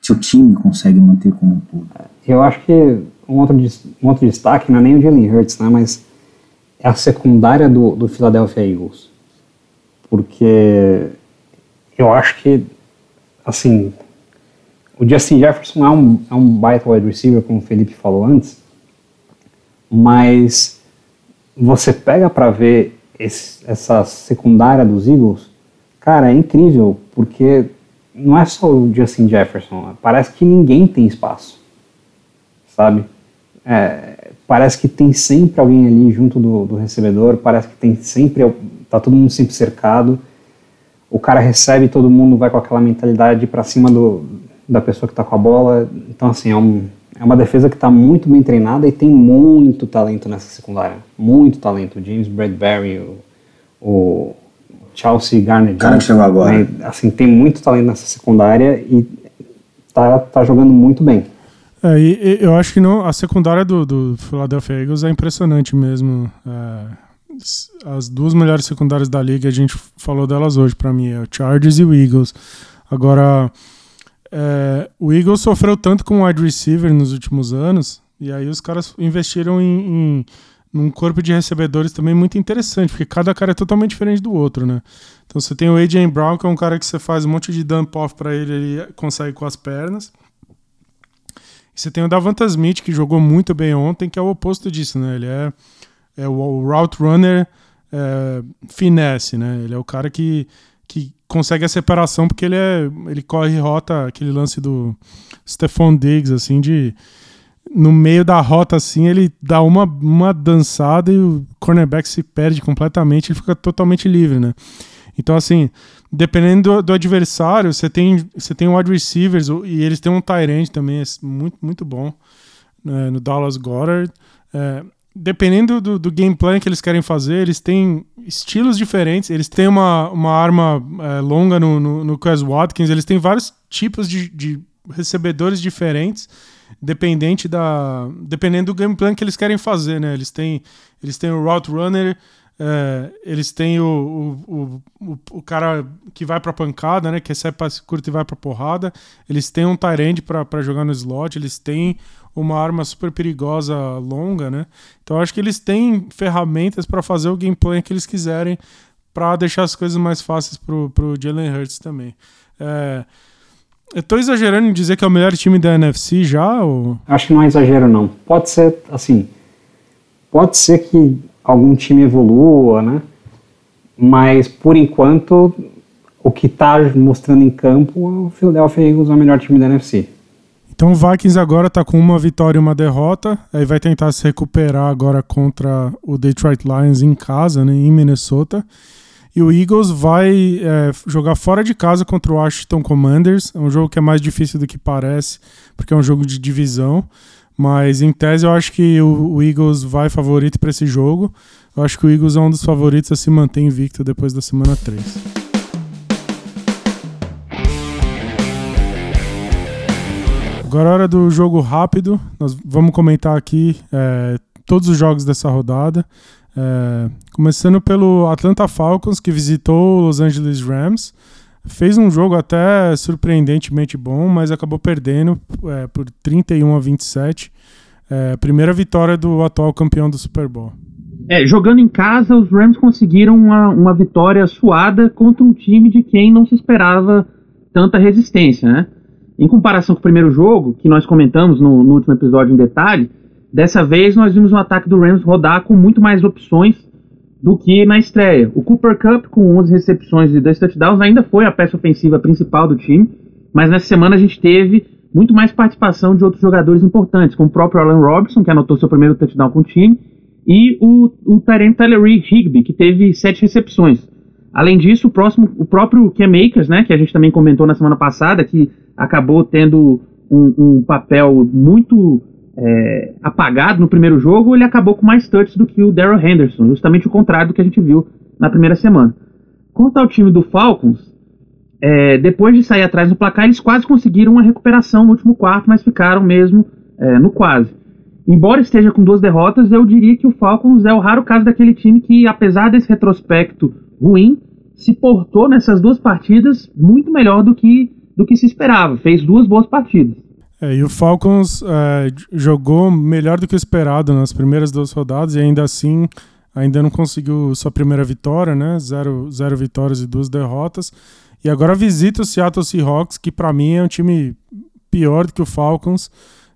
Se o time consegue manter como um todo.
Eu acho que um outro, um outro destaque não é nem o Jalen Hurts, né? Mas é a secundária do, do Philadelphia Eagles. Porque eu acho que, assim, o Justin Jefferson é um, é um baita wide receiver, como o Felipe falou antes, mas você pega para ver esse, essa secundária dos Eagles, cara, é incrível, porque não é só o Justin Jefferson, parece que ninguém tem espaço, sabe? É, parece que tem sempre alguém ali junto do, do, recebedor, parece que tem sempre, tá todo mundo sempre cercado, o cara recebe, todo mundo vai com aquela mentalidade para cima do, da pessoa que está com a bola, então assim, é um, é uma defesa que está muito bem treinada e tem muito talento nessa secundária. Muito talento. James Bradbury, o, o Chelsea Garner. O
cara que chegou agora. Né?
Assim, tem muito talento nessa secundária e tá, tá jogando muito bem.
É, e, eu acho que não, a secundária do, do Philadelphia Eagles é impressionante mesmo. É, as duas melhores secundárias da liga, a gente falou delas hoje para mim, é o Chargers e o Eagles. Agora, é, o Eagles sofreu tanto com o wide receiver nos últimos anos, e aí os caras investiram em, em num corpo de recebedores também muito interessante, porque cada cara é totalmente diferente do outro, né? Então você tem o AJ Brown, que é um cara que você faz um monte de dump off para ele, ele consegue com as pernas. Você tem o Davanta Smith, que jogou muito bem ontem, que é o oposto disso, né? Ele é, é o, o route runner é, finesse, né? Ele é o cara que, que consegue a separação porque ele é ele corre rota aquele lance do Stephon Diggs assim de no meio da rota assim ele dá uma, uma dançada e o cornerback se perde completamente ele fica totalmente livre né então assim dependendo do, do adversário você tem você tem wide receivers e eles têm um tight também é muito muito bom né, no Dallas Goddard é, dependendo do, do game plan que eles querem fazer, eles têm estilos diferentes. Eles têm uma, uma arma é, longa no, no, no Chris Watkins, eles têm vários tipos de, de recebedores diferentes, dependente da, dependendo do game plan que eles querem fazer, né? Eles têm, eles têm o route runner, é, eles têm o, o, o, o, cara que vai pra pancada, né? Que recebe passe curto e vai pra porrada. Eles têm um pra, pra jogar no slot. Eles têm uma arma super perigosa longa, né? Então acho que eles têm ferramentas para fazer o gameplay que eles quiserem para deixar as coisas mais fáceis pro, pro Jalen Hurts também. É, eu tô exagerando em dizer que é o melhor time da NFC já? Ou...
Acho que não é exagero, não. Pode ser, assim, pode ser que algum time evolua, né? Mas, por enquanto, o que tá mostrando em campo, o Philadelphia Eagles é o melhor time da NFC.
Então o Vikings agora tá com uma vitória e uma derrota, aí vai tentar se recuperar agora contra o Detroit Lions em casa, né, em Minnesota. E o Eagles vai é, jogar fora de casa contra o Washington Commanders. É um jogo que é mais difícil do que parece, porque é um jogo de divisão. Mas em tese eu acho que o, o Eagles vai favorito para esse jogo. Eu acho que o Eagles é um dos favoritos a se manter invicto depois da semana 3. Agora é hora do jogo rápido. Nós vamos comentar aqui é, todos os jogos dessa rodada. É, começando pelo Atlanta Falcons, que visitou o Los Angeles Rams. Fez um jogo até surpreendentemente bom, mas acabou perdendo é, por 31 a 27. É, primeira vitória do atual campeão do Super Bowl.
É, jogando em casa, os Rams conseguiram uma, uma vitória suada contra um time de quem não se esperava tanta resistência, né? Em comparação com o primeiro jogo, que nós comentamos no, no último episódio em detalhe, dessa vez nós vimos o ataque do Rams rodar com muito mais opções do que na estreia. O Cooper Cup, com 11 recepções e 2 touchdowns, ainda foi a peça ofensiva principal do time, mas nessa semana a gente teve muito mais participação de outros jogadores importantes, como o próprio Alan Robinson, que anotou seu primeiro touchdown com o time, e o, o Tyrant Tyler Higby, que teve 7 recepções. Além disso, o, próximo, o próprio Cam Akers, né, que a gente também comentou na semana passada, que acabou tendo um, um papel muito é, apagado no primeiro jogo, ele acabou com mais touches do que o Daryl Henderson, justamente o contrário do que a gente viu na primeira semana. Quanto ao time do Falcons, é, depois de sair atrás do placar, eles quase conseguiram uma recuperação no último quarto, mas ficaram mesmo é, no quase. Embora esteja com duas derrotas, eu diria que o Falcons é o raro caso daquele time que, apesar desse retrospecto ruim, se portou nessas duas partidas muito melhor do que do que se esperava. Fez duas boas partidas.
É, e o Falcons é, jogou melhor do que esperado nas primeiras duas rodadas e ainda assim ainda não conseguiu sua primeira vitória, né? Zero, zero vitórias e duas derrotas. E agora visita o Seattle Seahawks, que para mim é um time pior do que o Falcons.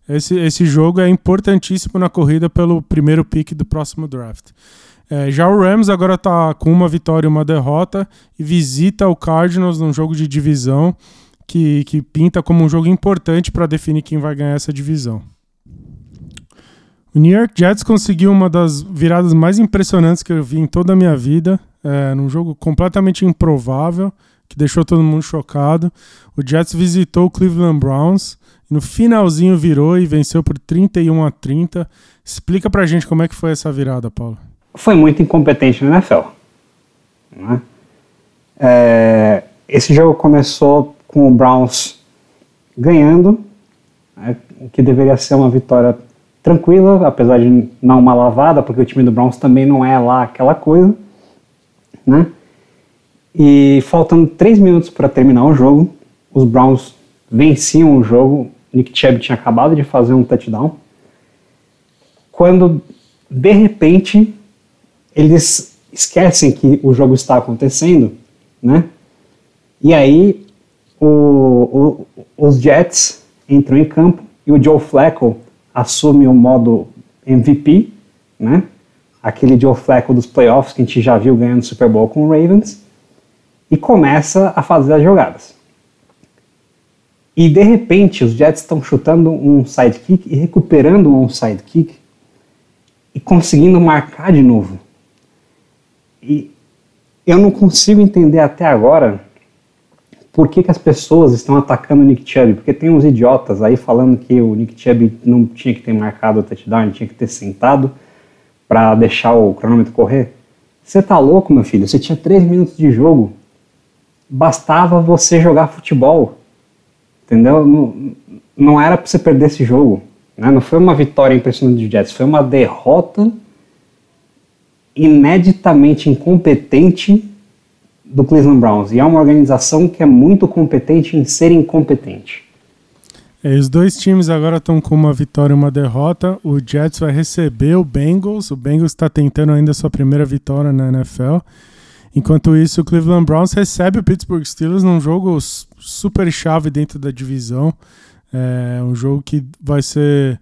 Esse, esse jogo é importantíssimo na corrida pelo primeiro pick do próximo draft. É, já o Rams agora está com uma vitória e uma derrota e visita o Cardinals num jogo de divisão que, que pinta como um jogo importante para definir quem vai ganhar essa divisão. O New York Jets conseguiu uma das viradas mais impressionantes que eu vi em toda a minha vida, é, num jogo completamente improvável, que deixou todo mundo chocado. O Jets visitou o Cleveland Browns, no finalzinho virou e venceu por 31 a 30. Explica pra gente como é que foi essa virada, Paulo.
Foi muito incompetente no NFL. Né? É, esse jogo começou com o Browns ganhando, né, o que deveria ser uma vitória tranquila, apesar de não uma lavada, porque o time do Browns também não é lá aquela coisa, né? E faltando três minutos para terminar o jogo, os Browns venciam o jogo. Nick Chubb tinha acabado de fazer um touchdown. Quando de repente eles esquecem que o jogo está acontecendo, né? E aí o, o, os Jets entram em campo e o Joe Flacco assume o modo MVP, né? Aquele Joe Flacco dos playoffs que a gente já viu ganhando Super Bowl com o Ravens e começa a fazer as jogadas. E de repente os Jets estão chutando um sidekick e recuperando um sidekick e conseguindo marcar de novo. E eu não consigo entender até agora por que, que as pessoas estão atacando o Nick Chubb? Porque tem uns idiotas aí falando que o Nick Chubb não tinha que ter marcado o touchdown, tinha que ter sentado para deixar o cronômetro correr. Você tá louco, meu filho? Você tinha três minutos de jogo. Bastava você jogar futebol. Entendeu? Não, não era para você perder esse jogo. Né? Não foi uma vitória impressionante do Jets, foi uma derrota ineditamente incompetente do Cleveland Browns. E é uma organização que é muito competente em ser incompetente.
É, os dois times agora estão com uma vitória e uma derrota. O Jets vai receber o Bengals. O Bengals está tentando ainda sua primeira vitória na NFL. Enquanto isso, o Cleveland Browns recebe o Pittsburgh Steelers num jogo super chave dentro da divisão. É um jogo que vai ser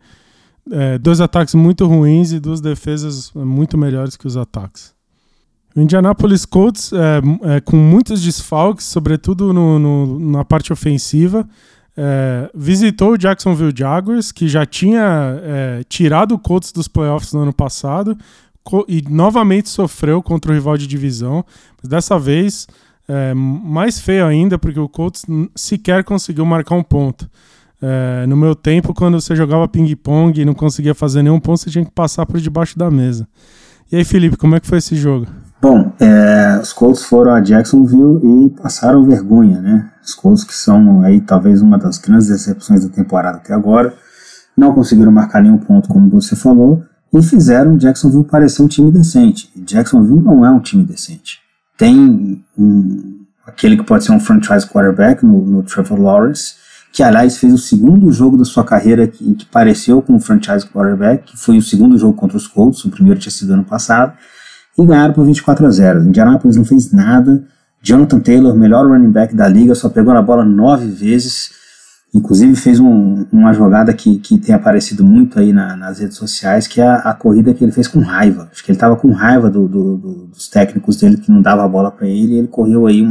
é, dois ataques muito ruins e duas defesas muito melhores que os ataques. O Indianapolis Colts, é, é, com muitos desfalques, sobretudo no, no, na parte ofensiva, é, visitou o Jacksonville Jaguars, que já tinha é, tirado o Colts dos playoffs no ano passado. e novamente sofreu contra o rival de divisão, mas dessa vez é, mais feio ainda, porque o Colts sequer conseguiu marcar um ponto. É, no meu tempo, quando você jogava ping-pong e não conseguia fazer nenhum ponto, você tinha que passar por debaixo da mesa. E aí, Felipe, como é que foi esse jogo?
Bom, é, os Colts foram a Jacksonville e passaram vergonha, né? Os Colts que são aí talvez uma das grandes decepções da temporada até agora, não conseguiram marcar nenhum ponto, como você falou, e fizeram Jacksonville parecer um time decente. Jacksonville não é um time decente tem um, aquele que pode ser um franchise quarterback no, no Trevor Lawrence, que aliás fez o segundo jogo da sua carreira que, que pareceu com um franchise quarterback, que foi o segundo jogo contra os Colts, o primeiro tinha sido ano passado, e ganharam por 24 a 0. Indianapolis não fez nada. Jonathan Taylor, melhor running back da liga, só pegou na bola nove vezes. Inclusive fez um, uma jogada que, que tem aparecido muito aí na, nas redes sociais, que é a, a, corrida que ele fez com raiva. Acho que ele estava com raiva do, do, do, dos técnicos dele que não dava a bola para ele, e ele correu aí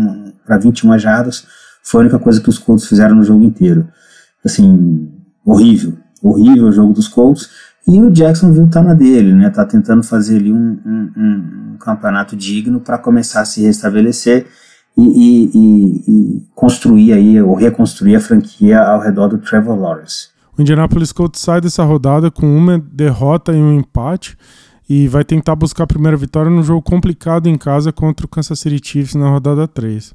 para 21 jardas. Foi a única coisa que os Colts fizeram no jogo inteiro. Assim, horrível, horrível o jogo dos Colts. E o Jacksonville tá na dele, né? Tá tentando fazer ali um, um, um, campeonato digno para começar a se restabelecer e, e, e, construir aí, ou reconstruir a franquia ao redor do Trevor Lawrence.
O Indianapolis Colts sai dessa rodada com uma derrota e um empate e vai tentar buscar a primeira vitória num jogo complicado em casa contra o Kansas City Chiefs na rodada 3.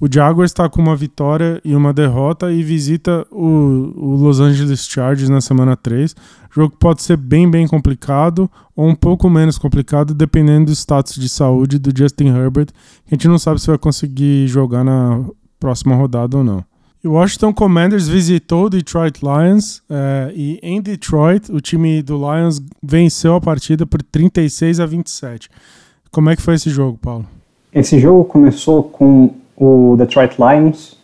O Jaguars está com uma vitória e uma derrota e visita o, o, Los Angeles Chargers na semana 3. O jogo pode ser bem, bem complicado ou um pouco menos complicado, dependendo do status de saúde do Justin Herbert. A gente não sabe se vai conseguir jogar na próxima rodada ou não. O Washington Commanders visitou o Detroit Lions é, e em Detroit o time do Lions venceu a partida por 36 a 27. Como é que foi esse jogo, Paulo?
Esse jogo começou com o Detroit Lions,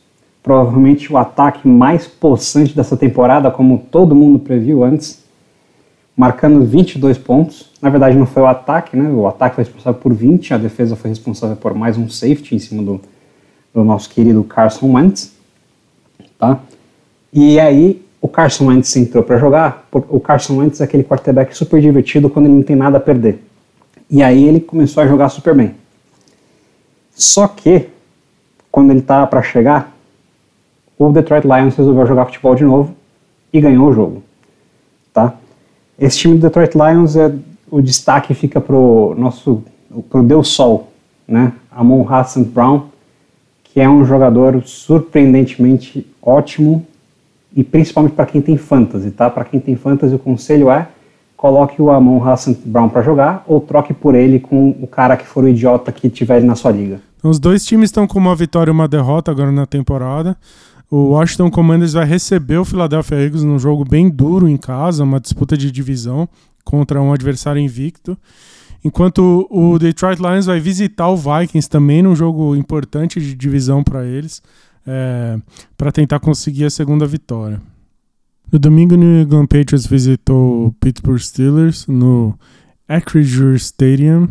provavelmente o ataque mais possante dessa temporada, como todo mundo previu antes, marcando 22 pontos. Na verdade, não foi o ataque, né? O ataque foi responsável por 20, a defesa foi responsável por mais um safety em cima do, do nosso querido Carson Wentz, tá? E aí o Carson Wentz entrou para jogar. O Carson Wentz é aquele quarterback super divertido quando ele não tem nada a perder. E aí ele começou a jogar super bem. Só que quando ele estava para chegar, o Detroit Lions resolveu jogar futebol de novo e ganhou o jogo. Tá? Esse time do Detroit Lions é o destaque fica pro nosso pro Deus Sol, né? Amon Hassan Brown, que é um jogador surpreendentemente ótimo e principalmente para quem tem fantasy, tá? Para quem tem fantasy, o conselho é coloque o Amon Hassan Brown para jogar ou troque por ele com o cara que for o idiota que tiver na sua liga.
Os dois times estão com uma vitória e uma derrota agora na temporada. O Washington Commanders vai receber o Philadelphia Eagles num jogo bem duro em casa, uma disputa de divisão contra um adversário invicto. Enquanto o Detroit Lions vai visitar o Vikings também num jogo importante de divisão para eles, é, para tentar conseguir a segunda vitória. No domingo, o New England Patriots visitou o Pittsburgh Steelers no Acrisure Stadium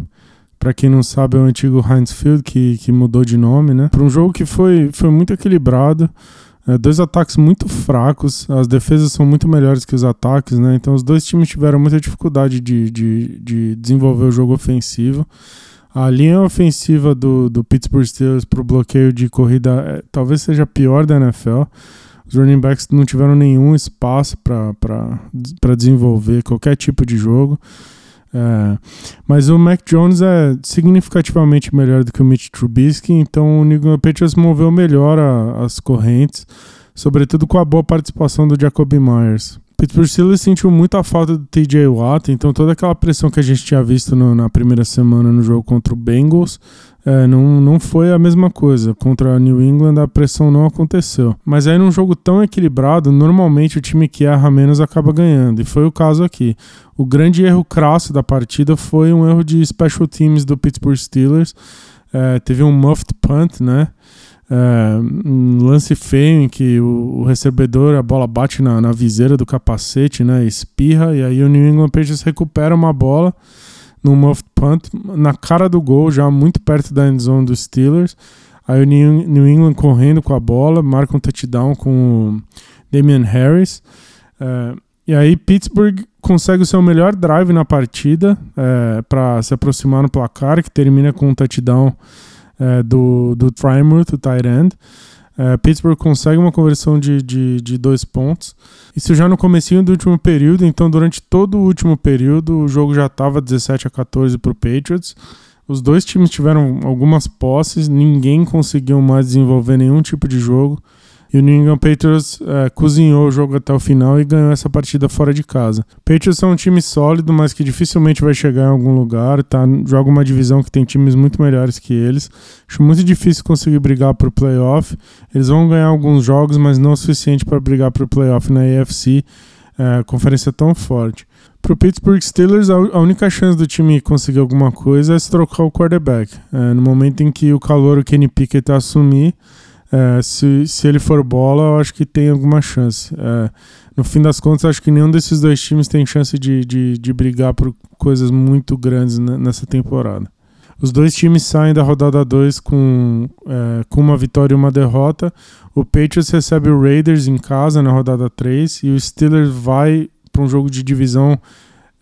para quem não sabe, é o antigo Heinz Field, que, que mudou de nome, né? Para um jogo que foi, foi muito equilibrado. É, dois ataques muito fracos, as defesas são muito melhores que os ataques, né? Então os dois times tiveram muita dificuldade de, de, de desenvolver o jogo ofensivo. A linha ofensiva do, do Pittsburgh Steelers para o bloqueio de corrida é, talvez seja a pior da NFL. Os running backs não tiveram nenhum espaço para desenvolver qualquer tipo de jogo. É, mas o Mac Jones é significativamente melhor do que o Mitch Trubisky, então o New England Patriots moveu melhor a, as correntes, sobretudo com a boa participação do Jacoby Myers. Pittsburgh Steelers sentiu muita falta do TJ Watt, então toda aquela pressão que a gente tinha visto no, na primeira semana no jogo contra o Bengals é, não, não foi a mesma coisa. Contra a New England a pressão não aconteceu. Mas aí num jogo tão equilibrado, normalmente o time que erra menos acaba ganhando. E foi o caso aqui. O grande erro crasso da partida foi um erro de special teams do Pittsburgh Steelers. É, teve um muffed punt, né? É, um lance feio em que o, o, recebedor, a bola bate na, na viseira do capacete, né? Espirra, e aí o New England Patriots recupera uma bola no muffed punt, na cara do gol, já muito perto da endzone dos Steelers. Aí o New England correndo com a bola, marca um touchdown com o Damian Harris. É, E aí Pittsburgh consegue o seu melhor drive na partida é, para se aproximar no placar, que termina com um touchdown é, do, do Frymouth, o tight end. É, Pittsburgh consegue uma conversão de, de, de, dois pontos. Isso já no comecinho do último período, então durante todo o último período o jogo já estava 17 a 14 para o Patriots. Os dois times tiveram algumas posses, ninguém conseguiu mais desenvolver nenhum tipo de jogo. E o New England Patriots é, cozinhou o jogo até o final e ganhou essa partida fora de casa. Patriots é um time sólido, mas que dificilmente vai chegar em algum lugar. Tá, joga uma divisão que tem times muito melhores que eles. Acho muito difícil conseguir brigar por playoff. Eles vão ganhar alguns jogos, mas não o suficiente para brigar por playoff na AFC. É, conferência tão forte. Para o Pittsburgh Steelers, a única chance do time conseguir alguma coisa é se trocar o quarterback. É, no momento em que o calor, o Kenny Pickett, assumir, é, se, se ele for bola, eu acho que tem alguma chance. É, no fim das contas, acho que nenhum desses dois times tem chance de, de, de brigar por coisas muito grandes nessa temporada. Os dois times saem da rodada 2 com, é, com uma vitória e uma derrota. O Patriots recebe o Raiders em casa na rodada 3 e o Steelers vai para um jogo de divisão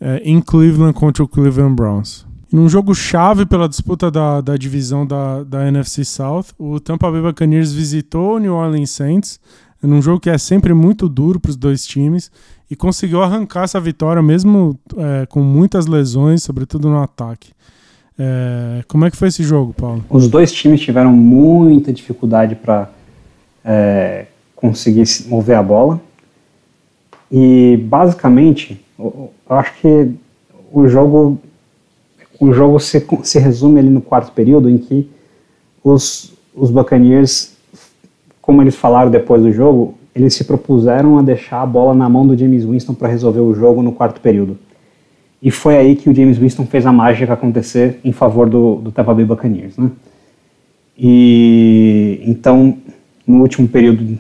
é, em Cleveland contra o Cleveland Browns. Num jogo chave pela disputa da, da divisão da, da NFC South, o Tampa Bay Buccaneers visitou o New Orleans Saints, num jogo que é sempre muito duro para os dois times, e conseguiu arrancar essa vitória mesmo é, com muitas lesões, sobretudo no ataque. É, como é que foi esse jogo, Paulo?
Os dois times tiveram muita dificuldade para é, conseguir mover a bola. E basicamente, eu acho que o jogo o jogo se, se resume ali no quarto período, em que os, os Buccaneers, como eles falaram depois do jogo, eles se propuseram a deixar a bola na mão do James Winston para resolver o jogo no quarto período. E foi aí que o James Winston fez a mágica acontecer em favor do, do Tampa Bay Buccaneers. Né? E então, no último período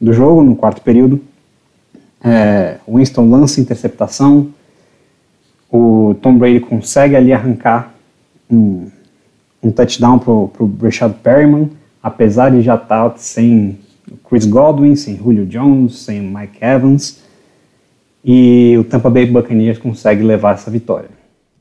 do jogo, no quarto período, é, Winston lança interceptação, o Tom Brady consegue ali arrancar um, um touchdown pro, pro Rashad Perryman, apesar de já estar tá sem Chris Godwin, sem Julio Jones, sem Mike Evans, e o Tampa Bay Buccaneers consegue levar essa vitória.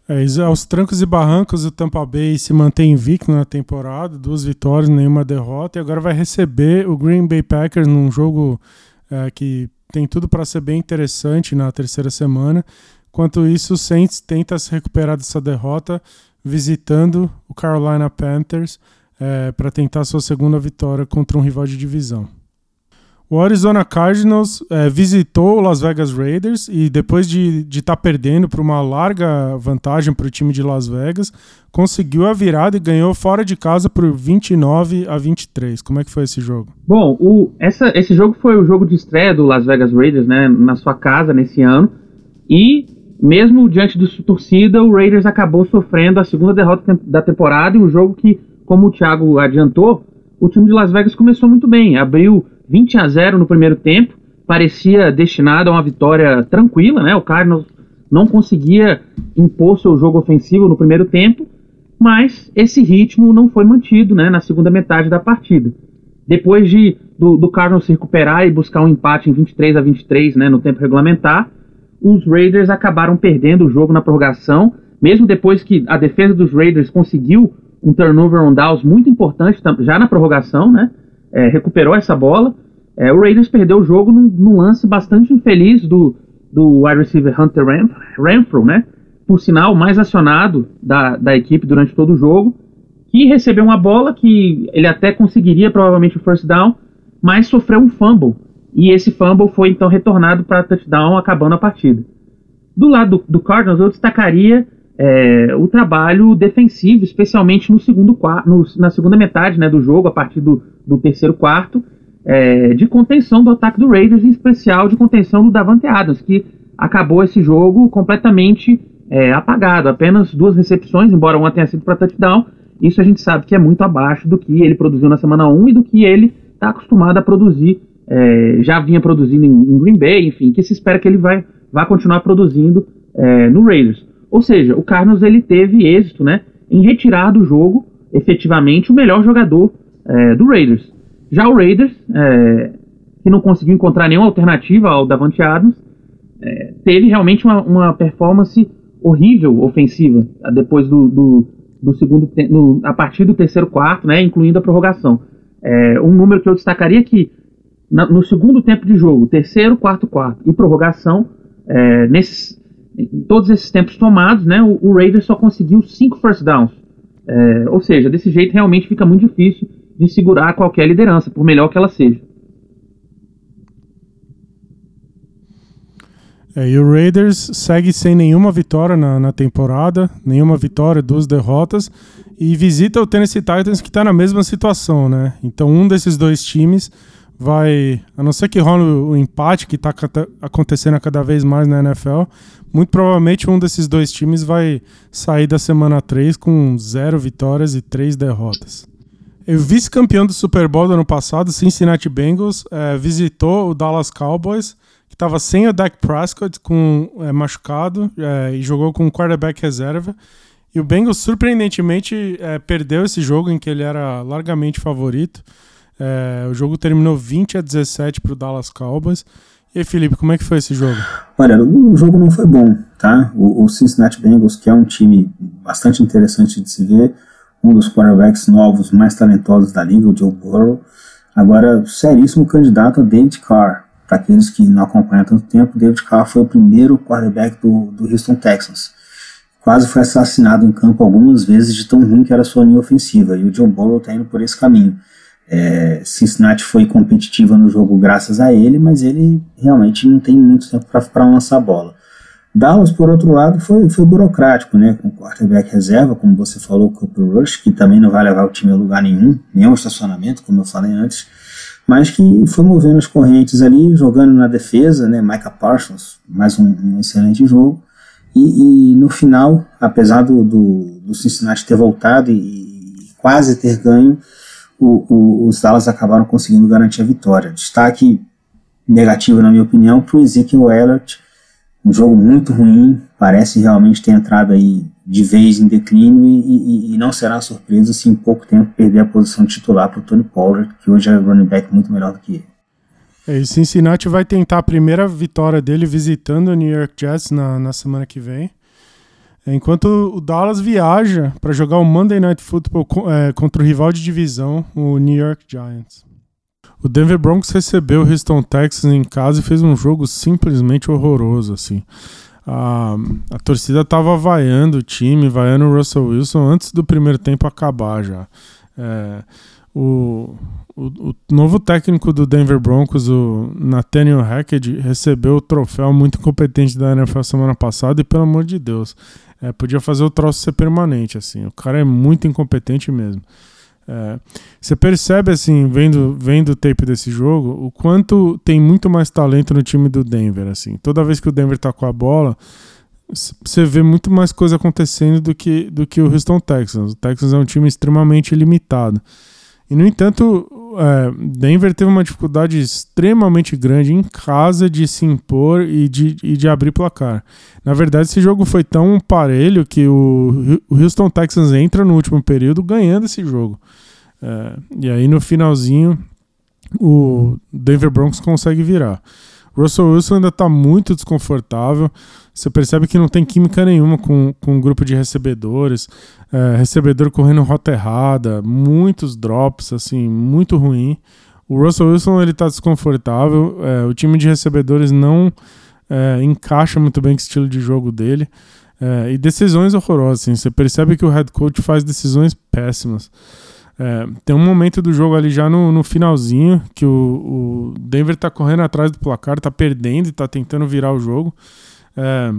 É, aos trancos e barrancos, o Tampa Bay se mantém invicto na temporada, duas vitórias, nenhuma derrota, e agora vai receber o Green Bay Packers num jogo é, que tem tudo para ser bem interessante na terceira semana. Enquanto isso, o Saints tenta se recuperar dessa derrota visitando o Carolina Panthers é, para tentar sua segunda vitória contra um rival de divisão. O Arizona Cardinals é, visitou o Las Vegas Raiders e depois de estar tá perdendo por uma larga vantagem para o time de Las Vegas, conseguiu a virada e ganhou fora de casa por 29 a 23. Como é que foi esse jogo?
Bom, o, essa, esse jogo foi o jogo de estreia do Las Vegas Raiders né, na sua casa nesse ano e mesmo diante sua torcida, o Raiders acabou sofrendo a segunda derrota da temporada em um jogo que, como o Thiago adiantou, o time de Las Vegas começou muito bem. Abriu 20 a 0 no primeiro tempo, parecia destinado a uma vitória tranquila, né? O Cardinals não conseguia impor seu jogo ofensivo no primeiro tempo, mas esse ritmo não foi mantido, né, na segunda metade da partida. Depois de do, do Cardinals se recuperar e buscar um empate em 23 a 23, né, no tempo regulamentar, os Raiders acabaram perdendo o jogo na prorrogação, mesmo depois que a defesa dos Raiders conseguiu um turnover on downs muito importante já na prorrogação, né? É, recuperou essa bola. É, o Raiders perdeu o jogo num, num, lance bastante infeliz do, do wide receiver Hunter Renfro, né? Por sinal, mais acionado da, da equipe durante todo o jogo, que recebeu uma bola que ele até conseguiria provavelmente o first down, mas sofreu um fumble e esse fumble foi então retornado para touchdown, acabando a partida. Do lado do, do Cardinals, eu destacaria é, o trabalho defensivo, especialmente no segundo no, na segunda metade né, do jogo, a partir do, do terceiro quarto, é, de contenção do ataque do Raiders, em especial de contenção do Davante Adams, que acabou esse jogo completamente é, apagado, apenas duas recepções, embora uma tenha sido para touchdown. Isso a gente sabe que é muito abaixo do que ele produziu na semana 1 e do que ele está acostumado a produzir é, já vinha produzindo em, em, Green Bay, enfim, que se espera que ele vai, vai continuar produzindo é, no Raiders. Ou seja, o Carlos ele teve êxito né, em retirar do jogo, efetivamente, o melhor jogador é, do Raiders. Já o Raiders, é, que não conseguiu encontrar nenhuma alternativa ao Davante Adams, é, teve realmente uma, uma, performance horrível ofensiva depois do, do, do segundo no, a partir do terceiro quarto, né, incluindo a prorrogação. É, um número que eu destacaria que na, no segundo tempo de jogo, terceiro, quarto, quarto e prorrogação, é, nesses, em todos esses tempos tomados, né, o, o Raiders só conseguiu cinco first downs. É, ou seja, desse jeito realmente fica muito difícil de segurar qualquer liderança, por melhor que ela seja.
É, e o Raiders segue sem nenhuma vitória na, na, temporada, nenhuma vitória, duas derrotas, e visita o Tennessee Titans que está na mesma situação, né? Então um desses dois times vai, a não ser que role o empate que está acontecendo cada vez mais na NFL, muito provavelmente um desses dois times vai sair da semana 3 com zero vitórias e três derrotas. O vice-campeão do Super Bowl do ano passado, Cincinnati Bengals, é, visitou o Dallas Cowboys que estava sem o Dak Prescott com é, machucado é, e jogou com um quarterback reserva. E o Bengals, surpreendentemente, é, perdeu esse jogo em que ele era largamente favorito. É, o jogo terminou 20 a 17 para o Dallas Cowboys. E aí, Felipe, como é que foi esse jogo?
Olha, o jogo não foi bom, tá? O, o Cincinnati Bengals, que é um time bastante interessante de se ver, um dos quarterbacks novos mais talentosos da liga, o Joe Burrow, agora seríssimo candidato a David Carr, para aqueles que não acompanham há tanto tempo, David Carr foi o primeiro quarterback do, do Houston Texans. Quase foi assassinado em campo algumas vezes de tão ruim que era sua linha ofensiva, e o John Burrow está indo por esse caminho. É, Cincinnati foi competitiva no jogo graças a ele, mas ele realmente não tem muito tempo para lançar bola. Dallas, por outro lado, foi, foi burocrático, né? Com o quarterback reserva, como você falou, o Cooper Rush, que também não vai levar o time a lugar nenhum, ao estacionamento, como eu falei antes mas que foi movendo as correntes ali, jogando na defesa, né, Micah Parsons, mais um, um excelente jogo, e, e, no final, apesar do, do, do Cincinnati ter voltado e, e quase ter ganho, o, o, os Dallas acabaram conseguindo garantir a vitória. Destaque negativo, na minha opinião, para o Ezekiel Elliott, um jogo muito ruim, parece realmente ter entrado aí de vez em declínio e, e, e, não será surpresa se em pouco tempo perder a posição titular para o Tony Pollard, que hoje é running back muito melhor do que ele.
É, e Cincinnati vai tentar a primeira vitória dele visitando o New York Jets na, na semana que vem. Enquanto o Dallas viaja para jogar o Monday Night Football é, contra o rival de divisão, o New York Giants. O Denver Broncos recebeu o Houston Texans em casa e fez um jogo simplesmente horroroso, assim a, a torcida tava vaiando o time, vaiando o Russell Wilson antes do primeiro tempo acabar já. É, o, o, o, novo técnico do Denver Broncos, o Nathaniel Hackett, recebeu o troféu muito competente da NFL semana passada e, pelo amor de Deus, é, podia fazer o troço ser permanente. assim. O cara é muito incompetente mesmo. É, você percebe, assim, vendo, vendo o tape desse jogo, o quanto tem muito mais talento no time do Denver, assim. Toda vez que o Denver tá com a bola, você vê muito mais coisa acontecendo do que, do que o Houston Texans. O Texans é um time extremamente limitado. E, no entanto, é, Denver teve uma dificuldade extremamente grande em casa de se impor e de, e de abrir placar. Na verdade, esse jogo foi tão parelho que o, o Houston Texans entra no último período ganhando esse jogo. É, e aí, no finalzinho, o Denver Broncos consegue virar. Russell Wilson ainda está muito desconfortável. Você percebe que não tem química nenhuma com, com um grupo de recebedores. É, recebedor correndo rota errada, muitos drops, assim, muito ruim. O Russell Wilson ele está desconfortável. É, o time de recebedores não é, encaixa muito bem com o estilo de jogo dele. É, e decisões horrorosas. Assim. Você percebe que o head coach faz decisões péssimas. É, tem um momento do jogo ali já no, no finalzinho que o, o, Denver tá correndo atrás do placar, tá perdendo e tá tentando virar o jogo. É,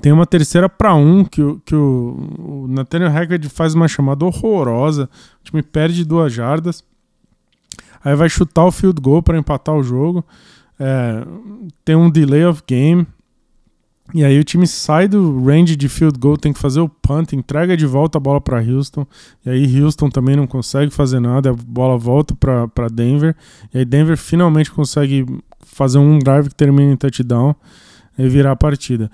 tem uma terceira para um que, que o, o Nathaniel Hackett faz uma chamada horrorosa. O time perde duas jardas. Aí vai chutar o field goal para empatar o jogo. É, tem um delay of game. E aí o time sai do range de field goal, tem que fazer o punt, entrega de volta a bola para Houston. E aí Houston também não consegue fazer nada, a bola volta para Denver. E aí Denver finalmente consegue fazer um drive que termina em touchdown e virar a partida.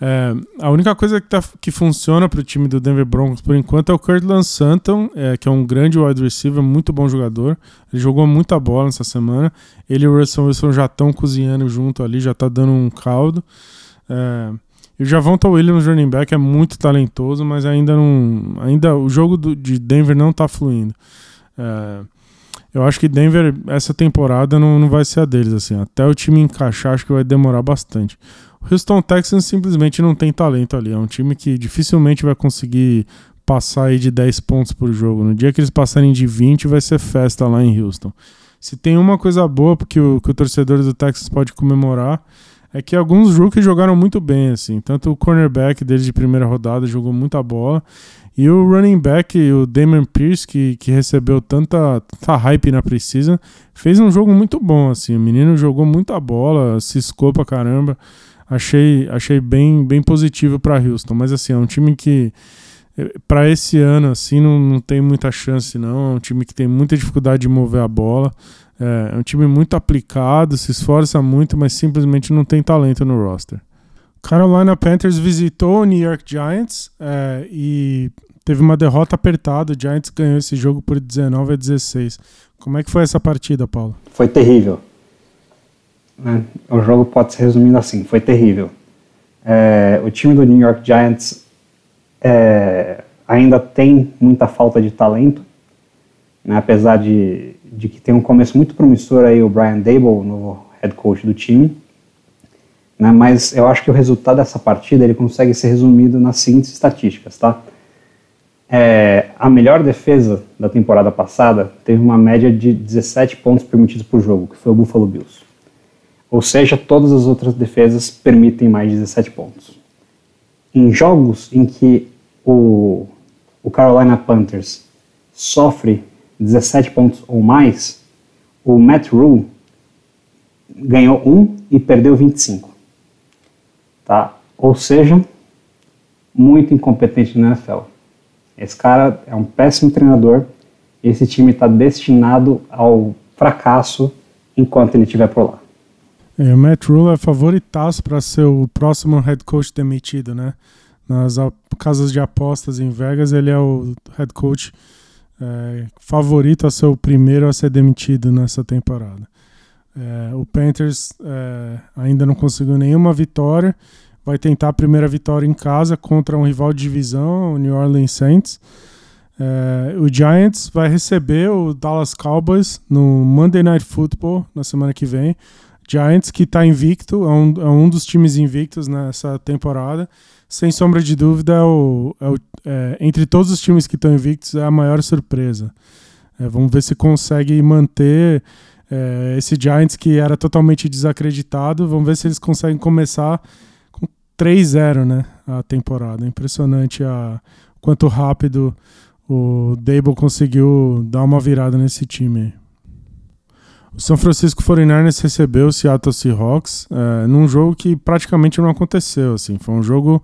É, a única coisa que, tá, que funciona para o time do Denver Broncos por enquanto é o Cortland Sutton, é, que é um grande wide receiver, muito bom jogador. Ele jogou muita bola nessa semana. Ele e o Russell Wilson já estão cozinhando junto ali, já está dando um caldo. É, e o Javonta Williams, running back, é muito talentoso, mas ainda não. Ainda o jogo do, de Denver não está fluindo. É, eu acho que Denver, essa temporada, não, não vai ser a deles. assim Até o time encaixar, acho que vai demorar bastante. O Houston Texans simplesmente não tem talento ali. É um time que dificilmente vai conseguir passar aí de 10 pontos por jogo. No dia que eles passarem de 20, vai ser festa lá em Houston. Se tem uma coisa boa que o, que o torcedor do Texas pode comemorar, é que alguns rookies jogaram muito bem, assim. Tanto o cornerback deles de primeira rodada jogou muita bola. E o running back, o Damon Pierce, que, que recebeu tanta, tanta hype na precisa, fez um jogo muito bom, assim. O menino jogou muita bola, ciscou pra caramba achei, achei bem, bem positivo para Houston. Mas assim, é um time que eh, para esse ano assim não, não tem muita chance não. É um time que tem muita dificuldade de mover a bola. É, é um time muito aplicado, se esforça muito, mas simplesmente não tem talento no roster. Carolina Panthers visitou o New York Giants é, e teve uma derrota apertada. O Giants ganhou esse jogo por 19 a 16. Como é que foi essa partida, Paulo?
Foi terrível. Né? O jogo pode ser resumido assim: foi terrível. É, o time do New York Giants é, ainda tem muita falta de talento, né? apesar de, de que tem um começo muito promissor aí o Brian Dable, novo head coach do time. Né? Mas eu acho que o resultado dessa partida ele consegue ser resumido nas seguintes estatísticas, tá? É, a melhor defesa da temporada passada teve uma média de 17 pontos permitidos por jogo, que foi o Buffalo Bills. Ou seja, todas as outras defesas permitem mais de 17 pontos. Em jogos em que o, o Carolina Panthers sofre 17 pontos ou mais, o Matt Rule ganhou 1 e perdeu 25. Tá? Ou seja, muito incompetente no NFL. Esse cara é um péssimo treinador. Esse time está destinado ao fracasso enquanto ele estiver por lá.
É, o Matt Rule é favoritaço para ser o próximo head coach demitido, né? Nas casas de apostas em Vegas, ele é o head coach é, favorito a ser o primeiro a ser demitido nessa temporada. É, o Panthers é, ainda não conseguiu nenhuma vitória, vai tentar a primeira vitória em casa contra um rival de divisão, o New Orleans Saints. É, o Giants vai receber o Dallas Cowboys no Monday Night Football na semana que vem. Giants, que está invicto, é um, é um dos times invictos nessa temporada. Sem sombra de dúvida, é o, é o é, entre todos os times que estão invictos, é a maior surpresa. É, vamos ver se consegue manter é, esse Giants que era totalmente desacreditado. Vamos ver se eles conseguem começar com 3-0 né, a temporada. Impressionante a quanto rápido o Dable conseguiu dar uma virada nesse time. O São Francisco 49ers recebeu o Seattle Seahawks é, num jogo que praticamente não aconteceu, assim, foi um jogo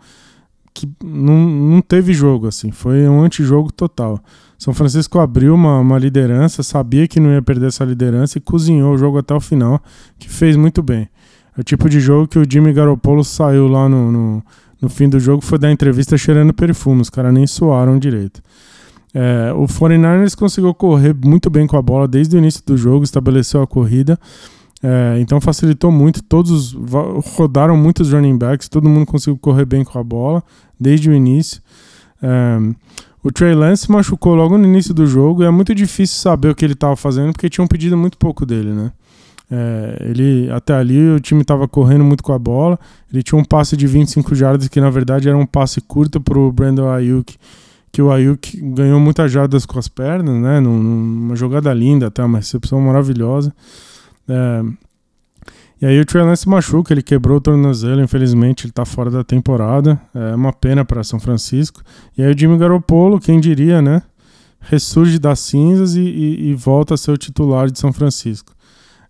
que não, não teve jogo, assim, foi um antijogo total. São Francisco abriu uma, uma liderança, sabia que não ia perder essa liderança e cozinhou o jogo até o final, que fez muito bem. É o tipo de jogo que o Jimmy Garoppolo saiu lá no, no, no fim do jogo, foi dar entrevista cheirando perfume, os caras nem suaram direito. É, o 49ers conseguiu correr muito bem com a bola desde o início do jogo, estabeleceu a corrida. É, então facilitou muito, todos rodaram muitos running backs, todo mundo conseguiu correr bem com a bola desde o início. É, o Trey Lance machucou logo no início do jogo e é muito difícil saber o que ele estava fazendo porque tinham pedido muito pouco dele, né? É, ele até ali o time estava correndo muito com a bola. Ele tinha um passe de 25 jardas que na verdade era um passe curto para o Brandon Ayuk que o Ayuk ganhou muitas jardas com as pernas, né? Numa jogada linda, até uma recepção maravilhosa. É, e aí o Trey Lance machuca, ele quebrou o tornozelo, infelizmente ele tá fora da temporada. É uma pena para São Francisco. E aí o Jimmy Garoppolo, quem diria, né? Ressurge das cinzas e, e, e volta a ser o titular de São Francisco.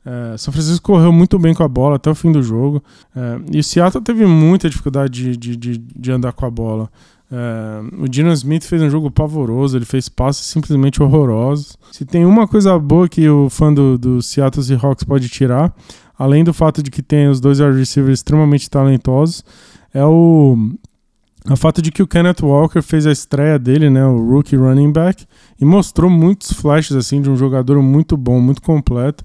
É, São Francisco correu muito bem com a bola até o fim do jogo. É, e o Seattle teve muita dificuldade de, de, de, de andar com a bola. Uh, o Dino Smith fez um jogo pavoroso, ele fez passes simplesmente horrorosos. Se tem uma coisa boa que o fã do, do Seattle Seahawks pode tirar, além do fato de que tem os dois wide receivers extremamente talentosos, é o o fato de que o Kenneth Walker fez a estreia dele, né, o rookie running back, e mostrou muitos flashes assim de um jogador muito bom, muito completo.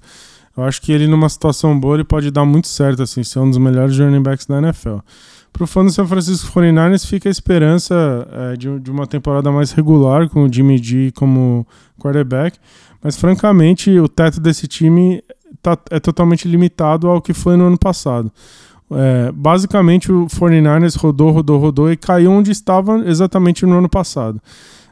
Eu acho que ele numa situação boa ele pode dar muito certo assim, ser um dos melhores running backs da NFL. Para o fã do San Francisco 49ers fica a esperança é, de, de, uma temporada mais regular com o Jimmy G como quarterback, mas francamente o teto desse time tá, é totalmente limitado ao que foi no ano passado. É, basicamente o 49ers rodou, rodou, rodou e caiu onde estava exatamente no ano passado.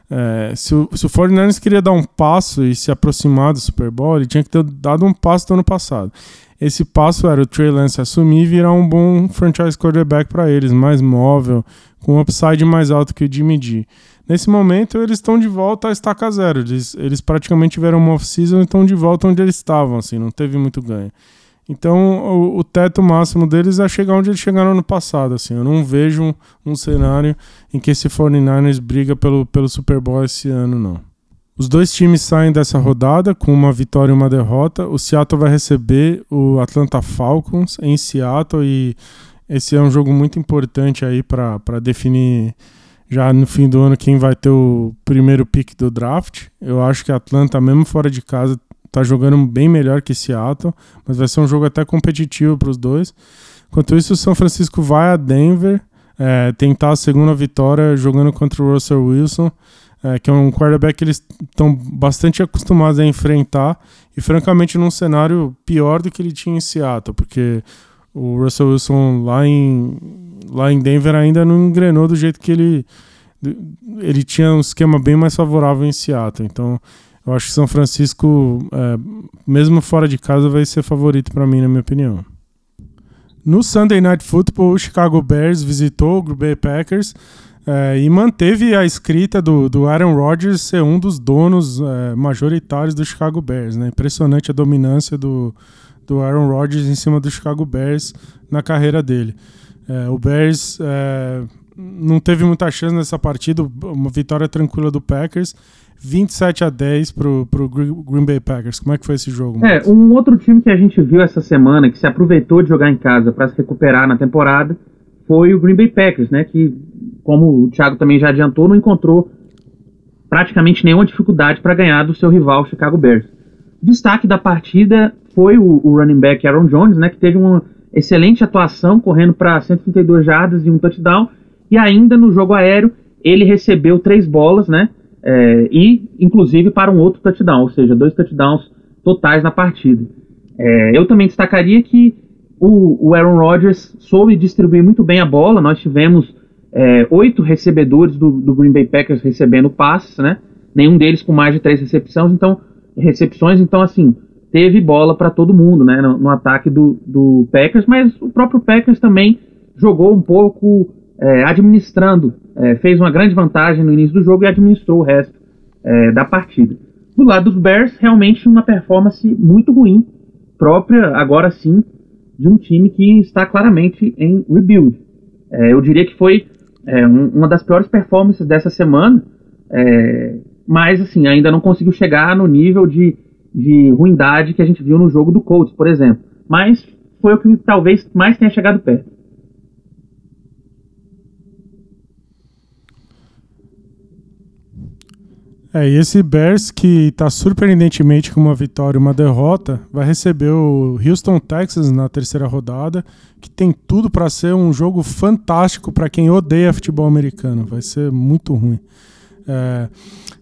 É, se, o, se o 49ers queria dar um passo e se aproximar do Super Bowl, ele tinha que ter dado um passo do ano passado. Esse passo era o Trey Lance assumir e virar um bom franchise quarterback para eles, mais móvel, com um upside mais alto que o Jimmy G. Nesse momento, eles estão de volta à estaca zero. Eles, eles praticamente tiveram uma off-season e estão de volta onde eles estavam, assim, não teve muito ganho. Então, o, o, teto máximo deles é chegar onde eles chegaram no passado. Assim. Eu não vejo um, um cenário em que esse 49ers briga pelo, pelo Super Bowl esse ano, não. Os dois times saem dessa rodada com uma vitória e uma derrota. O Seattle vai receber o Atlanta Falcons em Seattle e esse é um jogo muito importante aí para definir já no fim do ano quem vai ter o primeiro pick do draft. Eu acho que Atlanta, mesmo fora de casa, tá jogando bem melhor que Seattle, mas vai ser um jogo até competitivo para os dois. Enquanto isso, o São Francisco vai a Denver é, tentar a segunda vitória jogando contra o Russell Wilson, é, que é um quarterback que eles estão bastante acostumados a enfrentar e, francamente, num cenário pior do que ele tinha em Seattle, porque o Russell Wilson lá em, lá em Denver ainda não engrenou do jeito que ele ele tinha um esquema bem mais favorável em Seattle. Então, eu acho que São Francisco, é, mesmo fora de casa, vai ser favorito para mim, na minha opinião. No Sunday Night Football, o Chicago Bears visitou o Green Bay Packers é, e manteve a escrita do, do Aaron Rodgers ser um dos donos é, majoritários do Chicago Bears. Né? Impressionante a dominância do, do Aaron Rodgers em cima do Chicago Bears na carreira dele. É, o Bears é, não teve muita chance nessa partida, uma vitória tranquila do Packers 27 a 10 pro, pro Green Bay Packers. Como é que foi esse jogo?
É, um outro time que a gente viu essa semana que se aproveitou de jogar em casa para se recuperar na temporada foi o Green Bay Packers, né? Que, como o Thiago também já adiantou, não encontrou praticamente nenhuma dificuldade para ganhar do seu rival Chicago Bears. Destaque da partida foi o, o running back Aaron Jones, né? Que teve uma excelente atuação, correndo para 132 jardas e um touchdown. E ainda no jogo aéreo, ele recebeu três bolas, né? é, e inclusive para um outro touchdown, ou seja, dois touchdowns totais na partida. É, eu também destacaria que o, o, Aaron Rodgers soube distribuir muito bem a bola. Nós tivemos é, oito recebedores do, do, Green Bay Packers recebendo passes, né? Nenhum deles com mais de três recepções, então recepções, então assim teve bola para todo mundo, né? No, no ataque do, do, Packers, mas o próprio Packers também jogou um pouco é, administrando é, fez uma grande vantagem no início do jogo e administrou o resto é, da partida. Do lado dos Bears, realmente uma performance muito ruim, própria, agora sim, de um time que está claramente em rebuild. É, eu diria que foi é, um, uma das piores performances dessa semana, é, mas assim, ainda não conseguiu chegar no nível de, de ruindade que a gente viu no jogo do Colts, por exemplo. Mas foi o que talvez mais tenha chegado perto.
É, e esse Bears que está surpreendentemente com uma vitória e uma derrota, vai receber o Houston Texas na terceira rodada, que tem tudo para ser um jogo fantástico para quem odeia futebol americano. Vai ser muito ruim. É,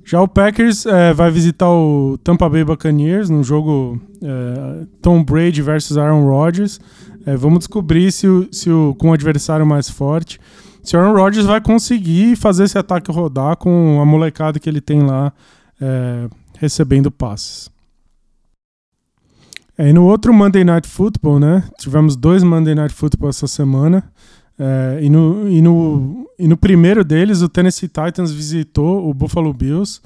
já o Packers é, vai visitar o Tampa Bay Buccaneers no jogo é, Tom Brady versus Aaron Rodgers. É, vamos descobrir se, o, se o, com o adversário mais forte se Aaron Rodgers vai conseguir fazer esse ataque rodar com a molecada que ele tem lá é, recebendo passes. É, e no outro Monday Night Football, né? Tivemos dois Monday Night Football essa semana. É, e, no, e, no, e no primeiro deles, o Tennessee Titans visitou o Buffalo Bills,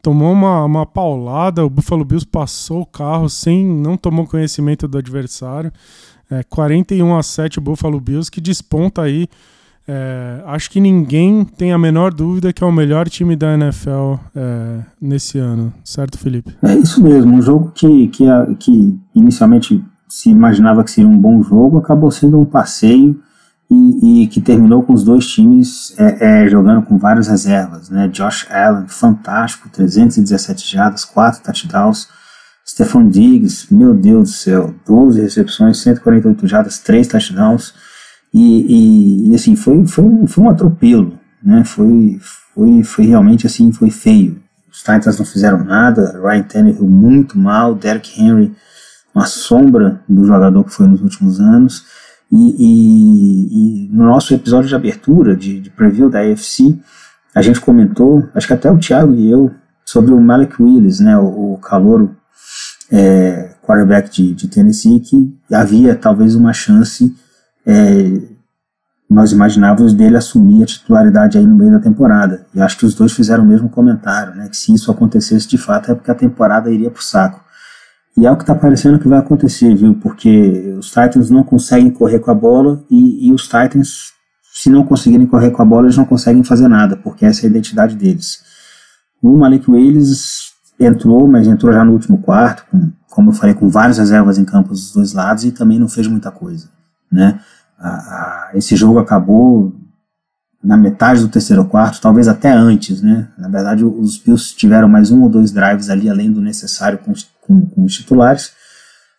tomou uma, uma paulada, o Buffalo Bills passou o carro sem, não tomou conhecimento do adversário. É, 41 a 7 o Buffalo Bills, que desponta aí é, acho que ninguém tem a menor dúvida que é o melhor time da NFL é, nesse ano, certo, Felipe?
É isso mesmo. Um jogo que, que, que inicialmente se imaginava que seria um bom jogo acabou sendo um passeio e, e que terminou com os dois times é, é, jogando com várias reservas. Né? Josh Allen, fantástico, 317 jardas, 4 touchdowns. Stephon Diggs, meu Deus do céu, 12 recepções, 148 jardas, 3 touchdowns. E, e, e, assim, foi, foi, um, foi um atropelo, né? Foi, foi, foi realmente assim, foi feio. Os Titans não fizeram nada, Ryan Tannehill muito mal, Derrick Henry uma sombra do jogador que foi nos últimos anos. E, e, no nosso episódio de abertura, de, de, preview da AFC, a gente comentou, acho que até o Thiago e eu, sobre o Malik Willis, né, o, o calouro é, quarterback de, de, Tennessee, que havia talvez uma chance, é, nós imaginávamos dele assumir a titularidade aí no meio da temporada. E acho que os dois fizeram o mesmo comentário, né, que se isso acontecesse de fato é porque a temporada iria para o saco. E é o que está parecendo que vai acontecer, viu? Porque os Titans não conseguem correr com a bola e, e, os Titans, se não conseguirem correr com a bola, eles não conseguem fazer nada, porque essa é a identidade deles. O Malik Willis entrou, mas entrou já no último quarto, com, como eu falei, com várias reservas em campos dos dois lados e também não fez muita coisa, né? Esse jogo acabou na metade do terceiro quarto, talvez até antes, né? Na verdade, os Bills tiveram mais um ou dois drives ali, além do necessário com, com, com os titulares,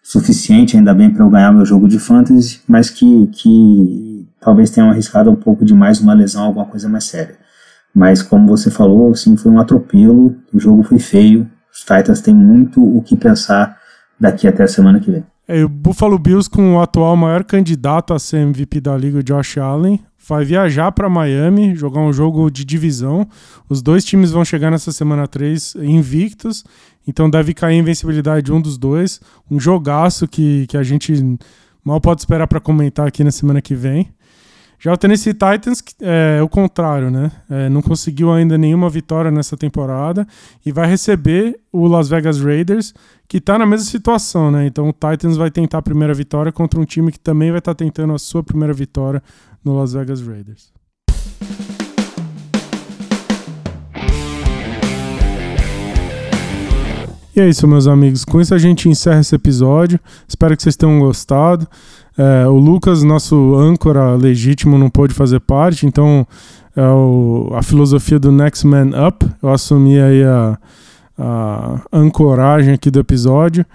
suficiente ainda bem para eu ganhar meu jogo de fantasy, mas que, que talvez tenham arriscado um pouco demais uma lesão, alguma coisa mais séria. Mas como você falou, sim, foi um atropelo, o jogo foi feio, os Titans têm muito o que pensar daqui até a semana que vem.
É, o Buffalo Bills com o atual maior candidato a ser MVP da liga, o Josh Allen, vai viajar para Miami, jogar um jogo de divisão. Os dois times vão chegar nessa semana 3 invictos, então deve cair a invencibilidade de um dos dois. Um jogaço que, que a gente mal pode esperar para comentar aqui na semana que vem. Já o Tennessee Titans é o contrário, né? É, não conseguiu ainda nenhuma vitória nessa temporada e vai receber o Las Vegas Raiders, que está na mesma situação, né? Então o Titans vai tentar a primeira vitória contra um time que também vai estar tá tentando a sua primeira vitória no Las Vegas Raiders. E é isso, meus amigos. Com isso a gente encerra esse episódio. Espero que vocês tenham gostado. É, o Lucas, nosso âncora legítimo, não pôde fazer parte, então é o, a filosofia do Next Man Up. Eu assumi aí a, a ancoragem aqui do episódio.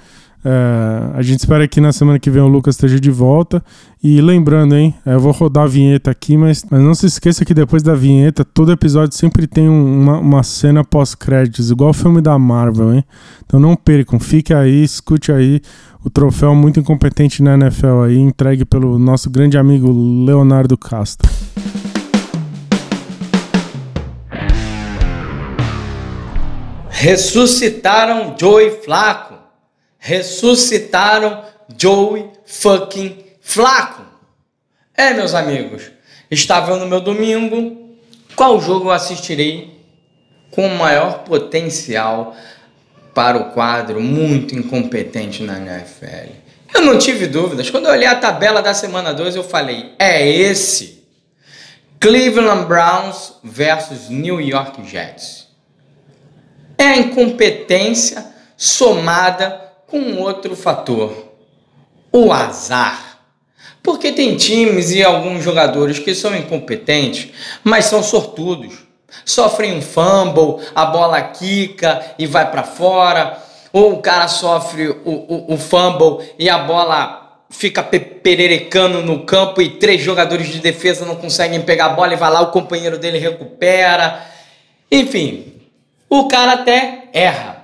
É, a gente espera que na semana que vem o Lucas esteja de volta. E lembrando, hein? É, eu vou rodar a vinheta aqui, mas, mas não se esqueça que depois da vinheta, todo episódio sempre tem uma, uma cena pós-créditos, igual o filme da Marvel, hein? Então não percam, fique aí, escute aí o troféu muito incompetente na NFL aí, entregue pelo nosso grande amigo Leonardo Castro.
Ressuscitaram Joey Flaco ressuscitaram Joey fucking Flaco. É, meus amigos, estava no meu domingo. Qual jogo eu assistirei com maior potencial para o quadro muito incompetente na NFL? Eu não tive dúvidas. Quando eu olhei a tabela da semana 2, eu falei: é esse. Cleveland Browns versus New York Jets. É a incompetência somada com outro fator: o azar. Porque tem times e alguns jogadores que são incompetentes, mas são sortudos. Sofrem um fumble, a bola quica e vai para fora, ou o cara sofre o, o, o fumble e a bola fica pererecando no campo e três jogadores de defesa não conseguem pegar a bola e vai lá, o companheiro dele recupera. Enfim, o cara até erra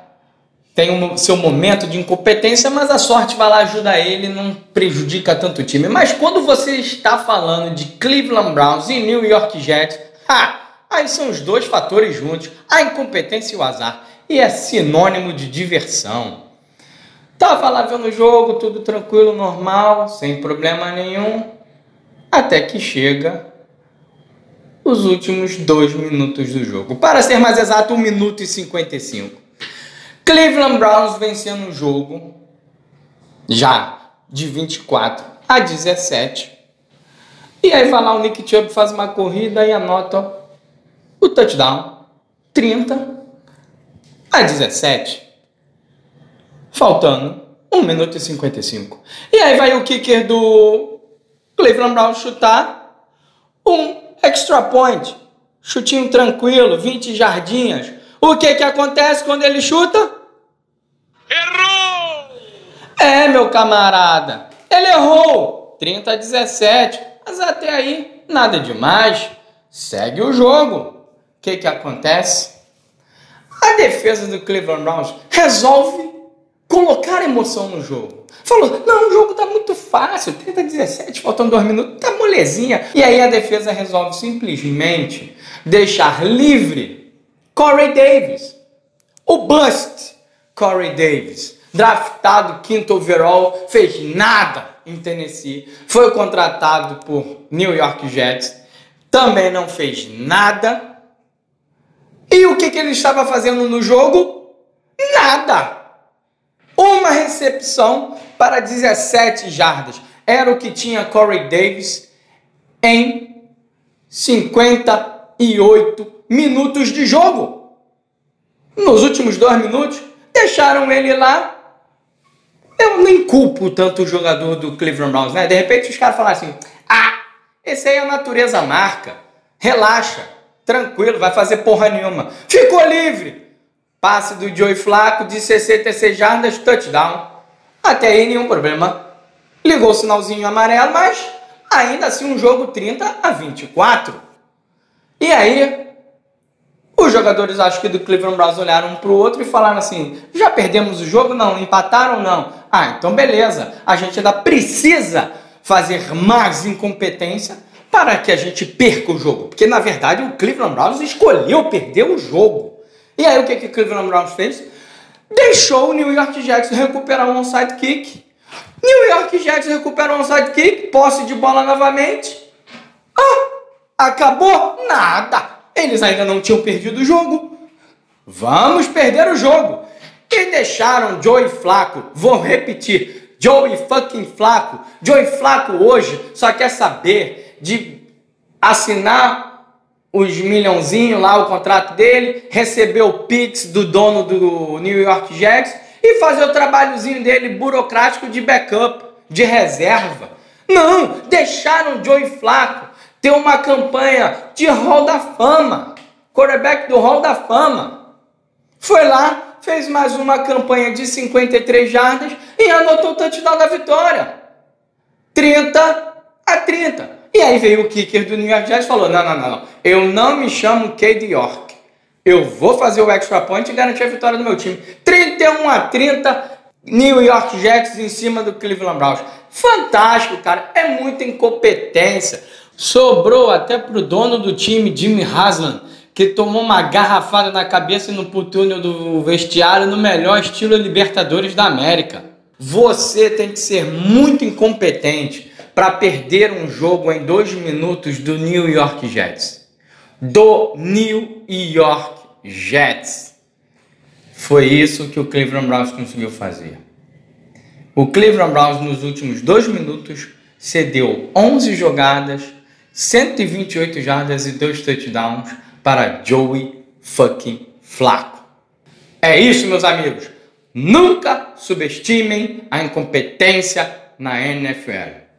tem um seu momento de incompetência, mas a sorte vai lá ajudar ele, não prejudica tanto o time. Mas quando você está falando de Cleveland Browns e New York Jets, ha, aí são os dois fatores juntos, a incompetência e o azar, e é sinônimo de diversão. Tava lá vendo o jogo, tudo tranquilo, normal, sem problema nenhum, até que chega os últimos dois minutos do jogo. Para ser mais exato, 1 minuto e 55. Cleveland Browns vencendo o jogo já de 24 a 17. E aí vai lá o Nick Chubb faz uma corrida e anota o touchdown 30 a 17. Faltando 1 minuto e 55. E aí vai o kicker do Cleveland Browns chutar um extra point, chutinho tranquilo, 20 jardinhas. O que que acontece quando ele chuta?
Errou!
É, meu camarada, ele errou, 30 a 17, mas até aí nada demais. Segue o jogo. O que que acontece? A defesa do Cleveland Browns resolve colocar emoção no jogo. Falou, não, o jogo tá muito fácil, 30 a 17, faltando dois minutos, tá molezinha. E aí a defesa resolve simplesmente deixar livre Corey Davis, o bust Corey Davis, draftado quinto overall, fez nada em Tennessee, foi contratado por New York Jets, também não fez nada. E o que, que ele estava fazendo no jogo? Nada. Uma recepção para 17 jardas. Era o que tinha Corey Davis em 58 minutos de jogo. Nos últimos dois minutos, deixaram ele lá. Eu nem culpo tanto o jogador do Cleveland Browns, né? De repente os caras falaram assim: ah, esse aí é a natureza marca. Relaxa, tranquilo, vai fazer porra nenhuma. Ficou livre. Passe do Joey Flaco de 66 jardas, touchdown. Até aí nenhum problema. Ligou o sinalzinho amarelo, mas ainda assim um jogo 30 a 24. E aí, os jogadores, acho que do Cleveland Browns olharam um para o outro e falaram assim: já perdemos o jogo? Não. Empataram? Não. Ah, então beleza. A gente ainda precisa fazer mais incompetência para que a gente perca o jogo. Porque na verdade o Cleveland Browns escolheu perder o jogo. E aí o que, que o Cleveland Browns fez? Deixou o New York Jets recuperar um onside kick. New York Jets recupera um onside kick, posse de bola novamente. Ah, acabou? Nada. Eles ainda não tinham perdido o jogo. Vamos perder o jogo. E deixaram Joey Flaco, vou repetir, Joey fucking Flaco. Joey Flaco hoje só quer saber de assinar os milhãozinhos lá, o contrato dele, receber o Pix do dono do New York Jets e fazer o trabalhozinho dele burocrático de backup, de reserva. Não, deixaram o Joey Flaco ter uma campanha de Hall da Fama, quarterback do Hall da Fama. Foi lá, fez mais uma campanha de 53 jardas e anotou o touchdown da vitória. 30 a 30. E aí veio o kicker do New York Jets e falou: não, não, não, não. Eu não me chamo Cade York. Eu vou fazer o extra point e garantir a vitória do meu time. 31 a 30, New York Jets em cima do Cleveland Browns. Fantástico, cara. É muita incompetência. Sobrou até pro dono do time, Jimmy Haslam, que tomou uma garrafada na cabeça no túnel do vestiário no melhor estilo Libertadores da América. Você tem que ser muito incompetente para perder um jogo em dois minutos do New York Jets. Do New York Jets. Foi isso que o Cleveland Browns conseguiu fazer. O Cleveland Browns nos últimos dois minutos cedeu 11 jogadas, 128 jardas e dois touchdowns para Joey fucking Flaco. É isso, meus amigos. Nunca subestimem a incompetência na NFL.